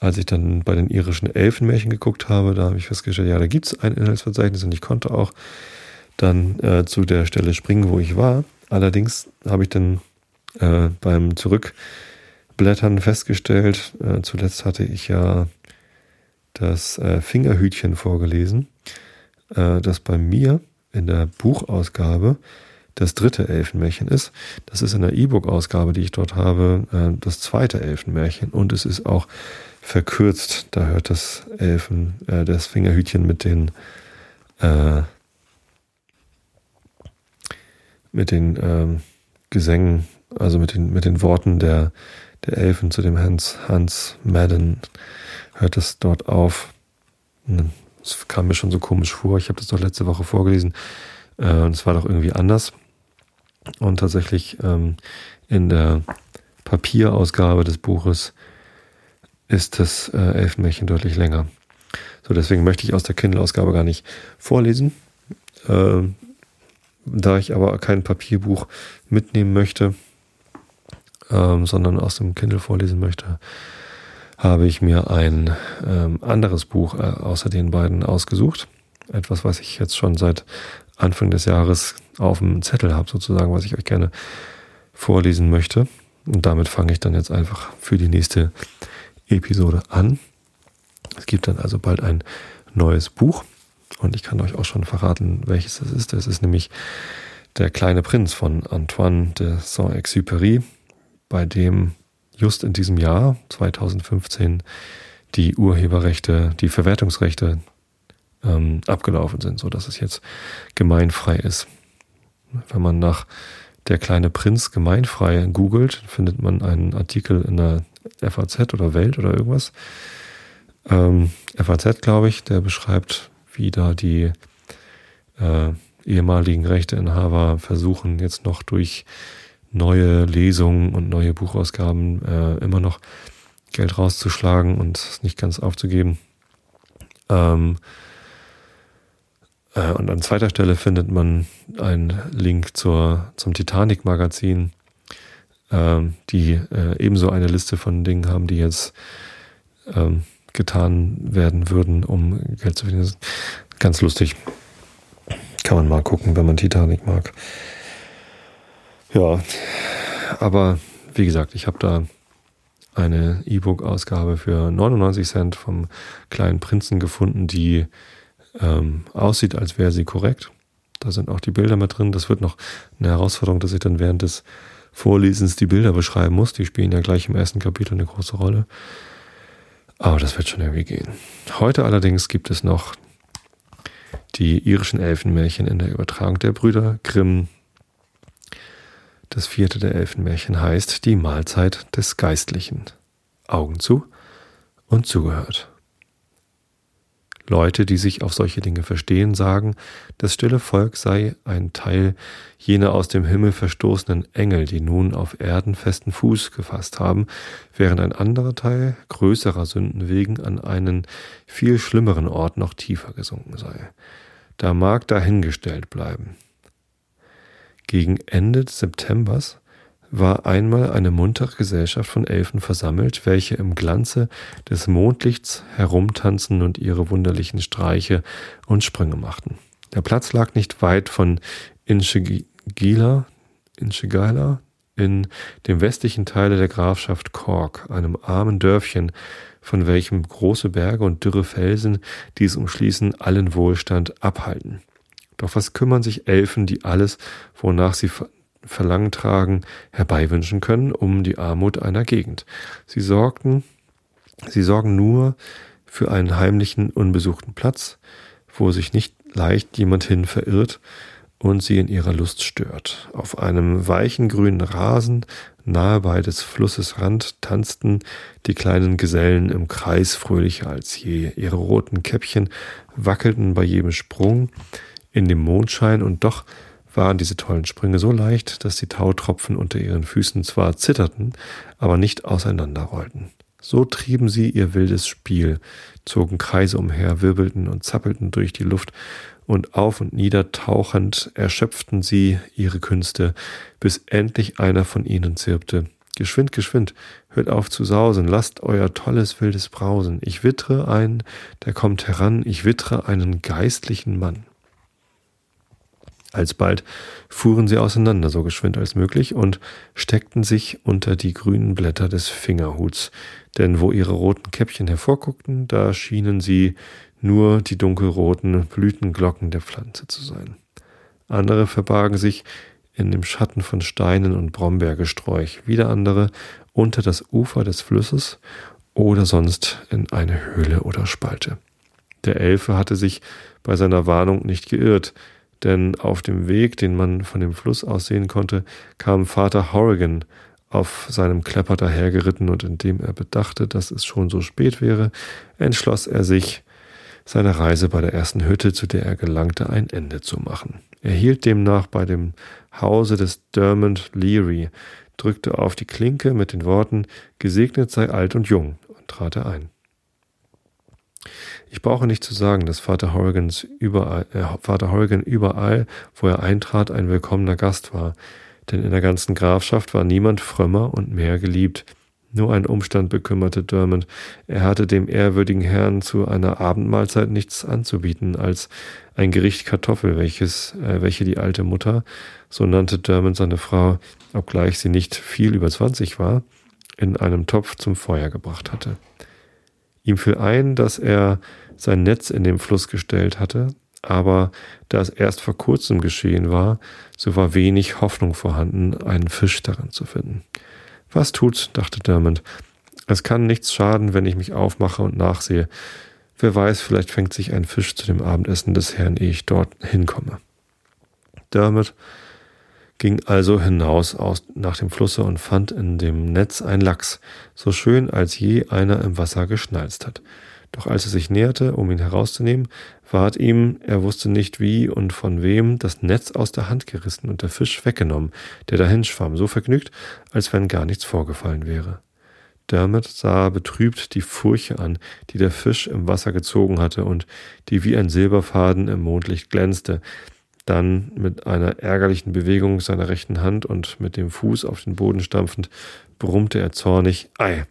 als ich dann bei den irischen Elfenmärchen geguckt habe, da habe ich festgestellt, ja, da gibt es ein Inhaltsverzeichnis und ich konnte auch dann äh, zu der Stelle springen, wo ich war. Allerdings habe ich dann äh, beim Zurück Blättern festgestellt, äh, zuletzt hatte ich ja das äh, Fingerhütchen vorgelesen, äh, das bei mir in der Buchausgabe das dritte Elfenmärchen ist. Das ist in der E-Book-Ausgabe, die ich dort habe, äh, das zweite Elfenmärchen und es ist auch verkürzt. Da hört das Elfen, äh, das Fingerhütchen mit den äh, mit den ähm, Gesängen, also mit den, mit den Worten der der Elfen zu dem Hans, Hans Madden hört es dort auf. Es kam mir schon so komisch vor. Ich habe das doch letzte Woche vorgelesen äh, und es war doch irgendwie anders. Und tatsächlich ähm, in der Papierausgabe des Buches ist das äh, Elfenmärchen deutlich länger. So, deswegen möchte ich aus der Kindle-Ausgabe gar nicht vorlesen. Äh, da ich aber kein Papierbuch mitnehmen möchte, ähm, sondern aus dem Kindle vorlesen möchte, habe ich mir ein ähm, anderes Buch äh, außer den beiden ausgesucht. Etwas, was ich jetzt schon seit Anfang des Jahres auf dem Zettel habe, sozusagen, was ich euch gerne vorlesen möchte. Und damit fange ich dann jetzt einfach für die nächste Episode an. Es gibt dann also bald ein neues Buch und ich kann euch auch schon verraten, welches das ist. Das ist nämlich Der kleine Prinz von Antoine de Saint-Exupéry bei dem just in diesem Jahr 2015 die Urheberrechte, die Verwertungsrechte ähm, abgelaufen sind, so dass es jetzt gemeinfrei ist. Wenn man nach der kleine Prinz gemeinfrei googelt, findet man einen Artikel in der FAZ oder Welt oder irgendwas. Ähm, FAZ, glaube ich, der beschreibt, wie da die äh, ehemaligen Rechteinhaber versuchen, jetzt noch durch neue Lesungen und neue Buchausgaben äh, immer noch Geld rauszuschlagen und nicht ganz aufzugeben. Ähm, Äh, und an zweiter Stelle findet man einen Link zur, zum Titanic-Magazin, äh, die äh, ebenso eine Liste von Dingen haben, die jetzt ähm, getan werden würden, um Geld zu verdienen. Ganz lustig. Kann man mal gucken, wenn man Titanic mag. Ja, aber wie gesagt, ich habe da eine E-Book-Ausgabe für 99 Cent vom kleinen Prinzen gefunden, die ähm, aussieht, als wäre sie korrekt. Da sind auch die Bilder mit drin. Das wird noch eine Herausforderung, dass ich dann während des Vorlesens die Bilder beschreiben muss. Die spielen ja gleich im ersten Kapitel eine große Rolle. Aber das wird schon irgendwie gehen. Heute allerdings gibt es noch die irischen Elfenmärchen in der Übertragung der Brüder Grimm. Das vierte der Elfenmärchen heißt Die Mahlzeit des Geistlichen. Augen zu und zugehört. Leute, die sich auf solche Dinge verstehen, sagen, das stille Volk sei ein Teil jener aus dem Himmel verstoßenen Engel, die nun auf Erden festen Fuß gefasst haben, während ein anderer Teil größerer Sünden wegen an einen viel schlimmeren Ort noch tiefer gesunken sei. Da mag dahingestellt bleiben. Gegen Ende Septembers war einmal eine muntere Gesellschaft von Elfen versammelt, welche im Glanze des Mondlichts herumtanzen und ihre wunderlichen Streiche und Sprünge machten. Der Platz lag nicht weit von Inchigila, Inchigila in dem westlichen Teile der Grafschaft Cork, einem armen Dörfchen, von welchem große Berge und dürre Felsen, die es umschließen, allen Wohlstand abhalten. Doch was kümmern sich Elfen, die alles, wonach sie Verlangen tragen, herbeiwünschen können, um die Armut einer Gegend. Sie sorgten, sie sorgen nur für einen heimlichen, unbesuchten Platz, wo sich nicht leicht jemand hin verirrt und sie in ihrer Lust stört. Auf einem weichen grünen Rasen nahe bei des Flusses Rand tanzten die kleinen Gesellen im Kreis fröhlicher als je. Ihre roten Käppchen wackelten bei jedem Sprung in dem Mondschein und doch waren diese tollen Sprünge so leicht, dass die Tautropfen unter ihren Füßen zwar zitterten, aber nicht auseinanderrollten. So trieben sie ihr wildes Spiel, zogen Kreise umher, wirbelten und zappelten durch die Luft, und auf und nieder tauchend erschöpften sie ihre Künste, bis endlich einer von ihnen zirpte. Geschwind, geschwind, hört auf zu sausen, lasst euer tolles wildes Brausen. Ich wittre einen, der kommt heran, ich wittre einen geistlichen Mann. Alsbald fuhren sie auseinander, so geschwind als möglich, und steckten sich unter die grünen Blätter des Fingerhuts, denn wo ihre roten Käppchen hervorguckten, da schienen sie nur die dunkelroten Blütenglocken der Pflanze zu sein. Andere verbargen sich in dem Schatten von Steinen und Brombeergesträuch, wieder andere unter das Ufer des Flusses oder sonst in eine Höhle oder Spalte. Der Elfe hatte sich bei seiner Warnung nicht geirrt, denn auf dem Weg, den man von dem Fluss aus sehen konnte, kam Vater Horrigan auf seinem Klepper dahergeritten und indem er bedachte, dass es schon so spät wäre, entschloss er sich, seiner Reise bei der ersten Hütte, zu der er gelangte, ein Ende zu machen. Er hielt demnach bei dem Hause des Dermot Leary, drückte auf die Klinke mit den Worten Gesegnet sei alt und jung und trat er ein. Ich brauche nicht zu sagen, dass Vater, Horrigans überall, äh, Vater Horrigan überall, wo er eintrat, ein willkommener Gast war, denn in der ganzen Grafschaft war niemand frömmer und mehr geliebt. Nur ein Umstand bekümmerte Dermot. Er hatte dem ehrwürdigen Herrn zu einer Abendmahlzeit nichts anzubieten als ein Gericht Kartoffel, welches, äh, welche die alte Mutter, so nannte Dermot seine Frau, obgleich sie nicht viel über zwanzig war, in einem Topf zum Feuer gebracht hatte. Ihm fiel ein, dass er sein Netz in den Fluss gestellt hatte, aber da es erst vor kurzem geschehen war, so war wenig Hoffnung vorhanden, einen Fisch darin zu finden. Was tut's, dachte Dermot. Es kann nichts schaden, wenn ich mich aufmache und nachsehe. Wer weiß, vielleicht fängt sich ein Fisch zu dem Abendessen des Herrn, ehe ich dort hinkomme. Dermot ging also hinaus aus, nach dem Flusse und fand in dem Netz ein Lachs, so schön als je einer im Wasser geschnalzt hat. Doch als er sich näherte, um ihn herauszunehmen, ward ihm, er wusste nicht wie und von wem, das Netz aus der Hand gerissen und der Fisch weggenommen, der dahin schwamm, so vergnügt, als wenn gar nichts vorgefallen wäre. Dermot sah betrübt die Furche an, die der Fisch im Wasser gezogen hatte und die wie ein Silberfaden im Mondlicht glänzte. Dann mit einer ärgerlichen Bewegung seiner rechten Hand und mit dem Fuß auf den Boden stampfend, brummte er zornig, Ei,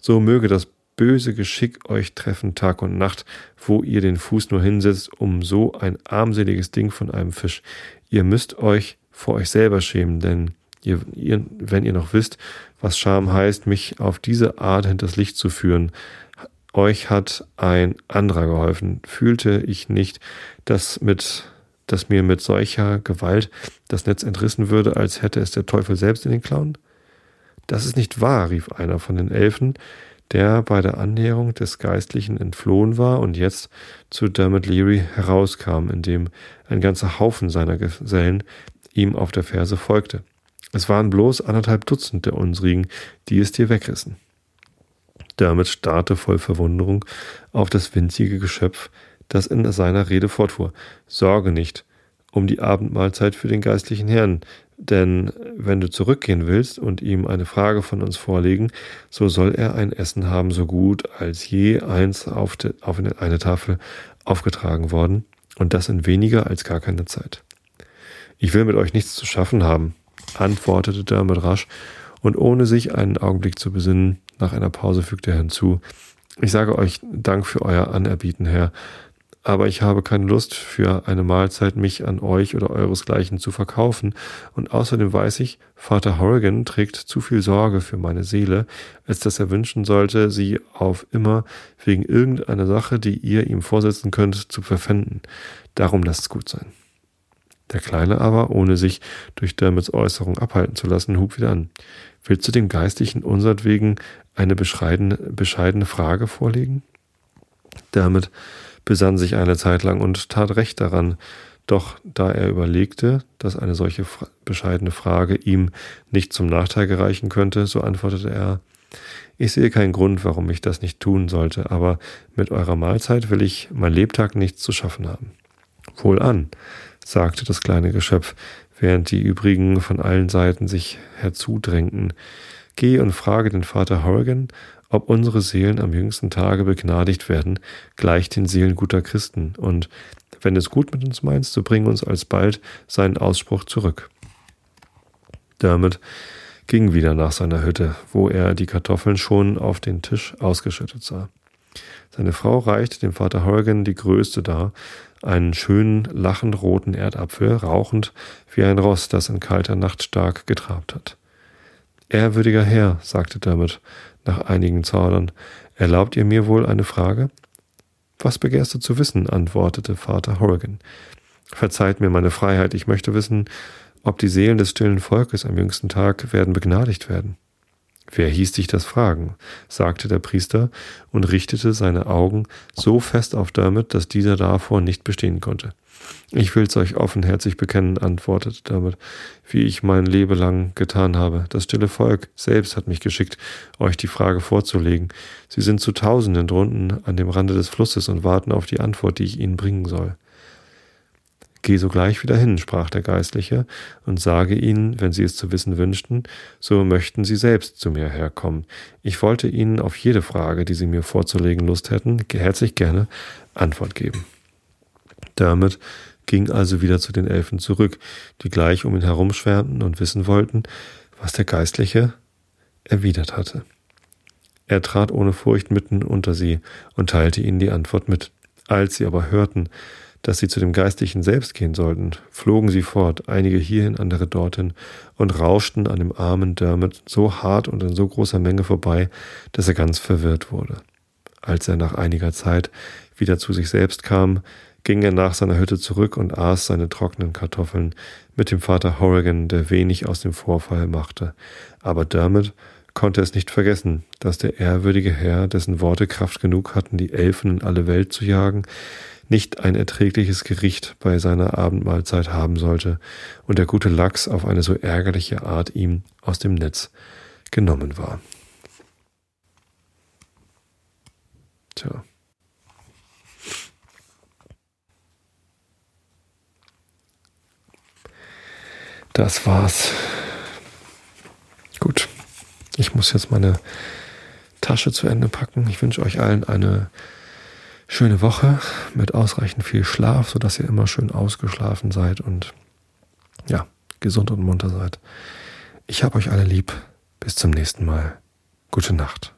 so möge das böse Geschick euch treffen Tag und Nacht, wo ihr den Fuß nur hinsetzt, um so ein armseliges Ding von einem Fisch. Ihr müsst euch vor euch selber schämen, denn ihr, ihr, wenn ihr noch wisst, was Scham heißt, mich auf diese Art hinters Licht zu führen, euch hat ein anderer geholfen. Fühlte ich nicht, dass mit dass mir mit solcher Gewalt das Netz entrissen würde, als hätte es der Teufel selbst in den Klauen? Das ist nicht wahr, rief einer von den Elfen, der bei der Annäherung des Geistlichen entflohen war und jetzt zu Dermot Leary herauskam, indem ein ganzer Haufen seiner Gesellen ihm auf der Ferse folgte. Es waren bloß anderthalb Dutzend der unsrigen, die es dir wegrissen. Dermot starrte voll Verwunderung auf das winzige Geschöpf, das in seiner Rede fortfuhr. Sorge nicht um die Abendmahlzeit für den geistlichen Herrn, denn wenn du zurückgehen willst und ihm eine Frage von uns vorlegen, so soll er ein Essen haben, so gut als je eins auf, de, auf eine Tafel aufgetragen worden, und das in weniger als gar keine Zeit. Ich will mit euch nichts zu schaffen haben, antwortete Dermot rasch, und ohne sich einen Augenblick zu besinnen, nach einer Pause fügte er hinzu, ich sage euch Dank für euer Anerbieten, Herr, aber ich habe keine Lust für eine Mahlzeit mich an euch oder euresgleichen zu verkaufen, und außerdem weiß ich, Vater Horrigan trägt zu viel Sorge für meine Seele, als dass er wünschen sollte, sie auf immer wegen irgendeiner Sache, die ihr ihm vorsetzen könnt, zu verpfänden. Darum lasst es gut sein. Der Kleine aber, ohne sich durch Dermots Äußerung abhalten zu lassen, hub wieder an. Willst du dem Geistlichen unsertwegen eine bescheidene, bescheidene Frage vorlegen? Dermot besann sich eine Zeit lang und tat recht daran, doch da er überlegte, dass eine solche bescheidene Frage ihm nicht zum Nachteil gereichen könnte, so antwortete er Ich sehe keinen Grund, warum ich das nicht tun sollte, aber mit eurer Mahlzeit will ich mein Lebtag nichts zu schaffen haben. Wohlan, sagte das kleine Geschöpf, während die übrigen von allen Seiten sich herzudrängten. Geh und frage den Vater Horrigan, ob unsere Seelen am jüngsten Tage begnadigt werden, gleich den Seelen guter Christen, und wenn es gut mit uns meinst, so bring uns alsbald seinen Ausspruch zurück. Dermot ging wieder nach seiner Hütte, wo er die Kartoffeln schon auf den Tisch ausgeschüttet sah. Seine Frau reichte dem Vater Horgan die größte dar, einen schönen, lachend roten Erdapfel, rauchend wie ein Ross, das in kalter Nacht stark getrabt hat. Ehrwürdiger Herr, sagte Dermot nach einigen Zaudern, erlaubt ihr mir wohl eine Frage? Was begehrst du zu wissen? antwortete Vater Horrigan. Verzeiht mir meine Freiheit, ich möchte wissen, ob die Seelen des stillen Volkes am jüngsten Tag werden begnadigt werden. Wer hieß dich das fragen? sagte der Priester und richtete seine Augen so fest auf Dermot, dass dieser davor nicht bestehen konnte. Ich will's euch offenherzig bekennen, antwortete Dermot, wie ich mein Leben lang getan habe. Das stille Volk selbst hat mich geschickt, euch die Frage vorzulegen. Sie sind zu Tausenden drunten an dem Rande des Flusses und warten auf die Antwort, die ich ihnen bringen soll. Geh sogleich wieder hin, sprach der Geistliche, und sage ihnen, wenn sie es zu wissen wünschten, so möchten sie selbst zu mir herkommen. Ich wollte ihnen auf jede Frage, die sie mir vorzulegen Lust hätten, herzlich gerne Antwort geben. Dermot ging also wieder zu den Elfen zurück, die gleich um ihn herumschwärmten und wissen wollten, was der Geistliche erwidert hatte. Er trat ohne Furcht mitten unter sie und teilte ihnen die Antwort mit. Als sie aber hörten, dass sie zu dem Geistlichen selbst gehen sollten, flogen sie fort, einige hierhin, andere dorthin, und rauschten an dem armen Dermot so hart und in so großer Menge vorbei, dass er ganz verwirrt wurde. Als er nach einiger Zeit wieder zu sich selbst kam, ging er nach seiner Hütte zurück und aß seine trockenen Kartoffeln mit dem Vater Horrigan, der wenig aus dem Vorfall machte. Aber Dermot konnte es nicht vergessen, dass der ehrwürdige Herr, dessen Worte Kraft genug hatten, die Elfen in alle Welt zu jagen, nicht ein erträgliches Gericht bei seiner Abendmahlzeit haben sollte und der gute Lachs auf eine so ärgerliche Art ihm aus dem Netz genommen war. Tja. Das war's. Gut. Ich muss jetzt meine Tasche zu Ende packen. Ich wünsche euch allen eine schöne Woche mit ausreichend viel Schlaf, sodass ihr immer schön ausgeschlafen seid und ja, gesund und munter seid. Ich habe euch alle lieb. Bis zum nächsten Mal. Gute Nacht.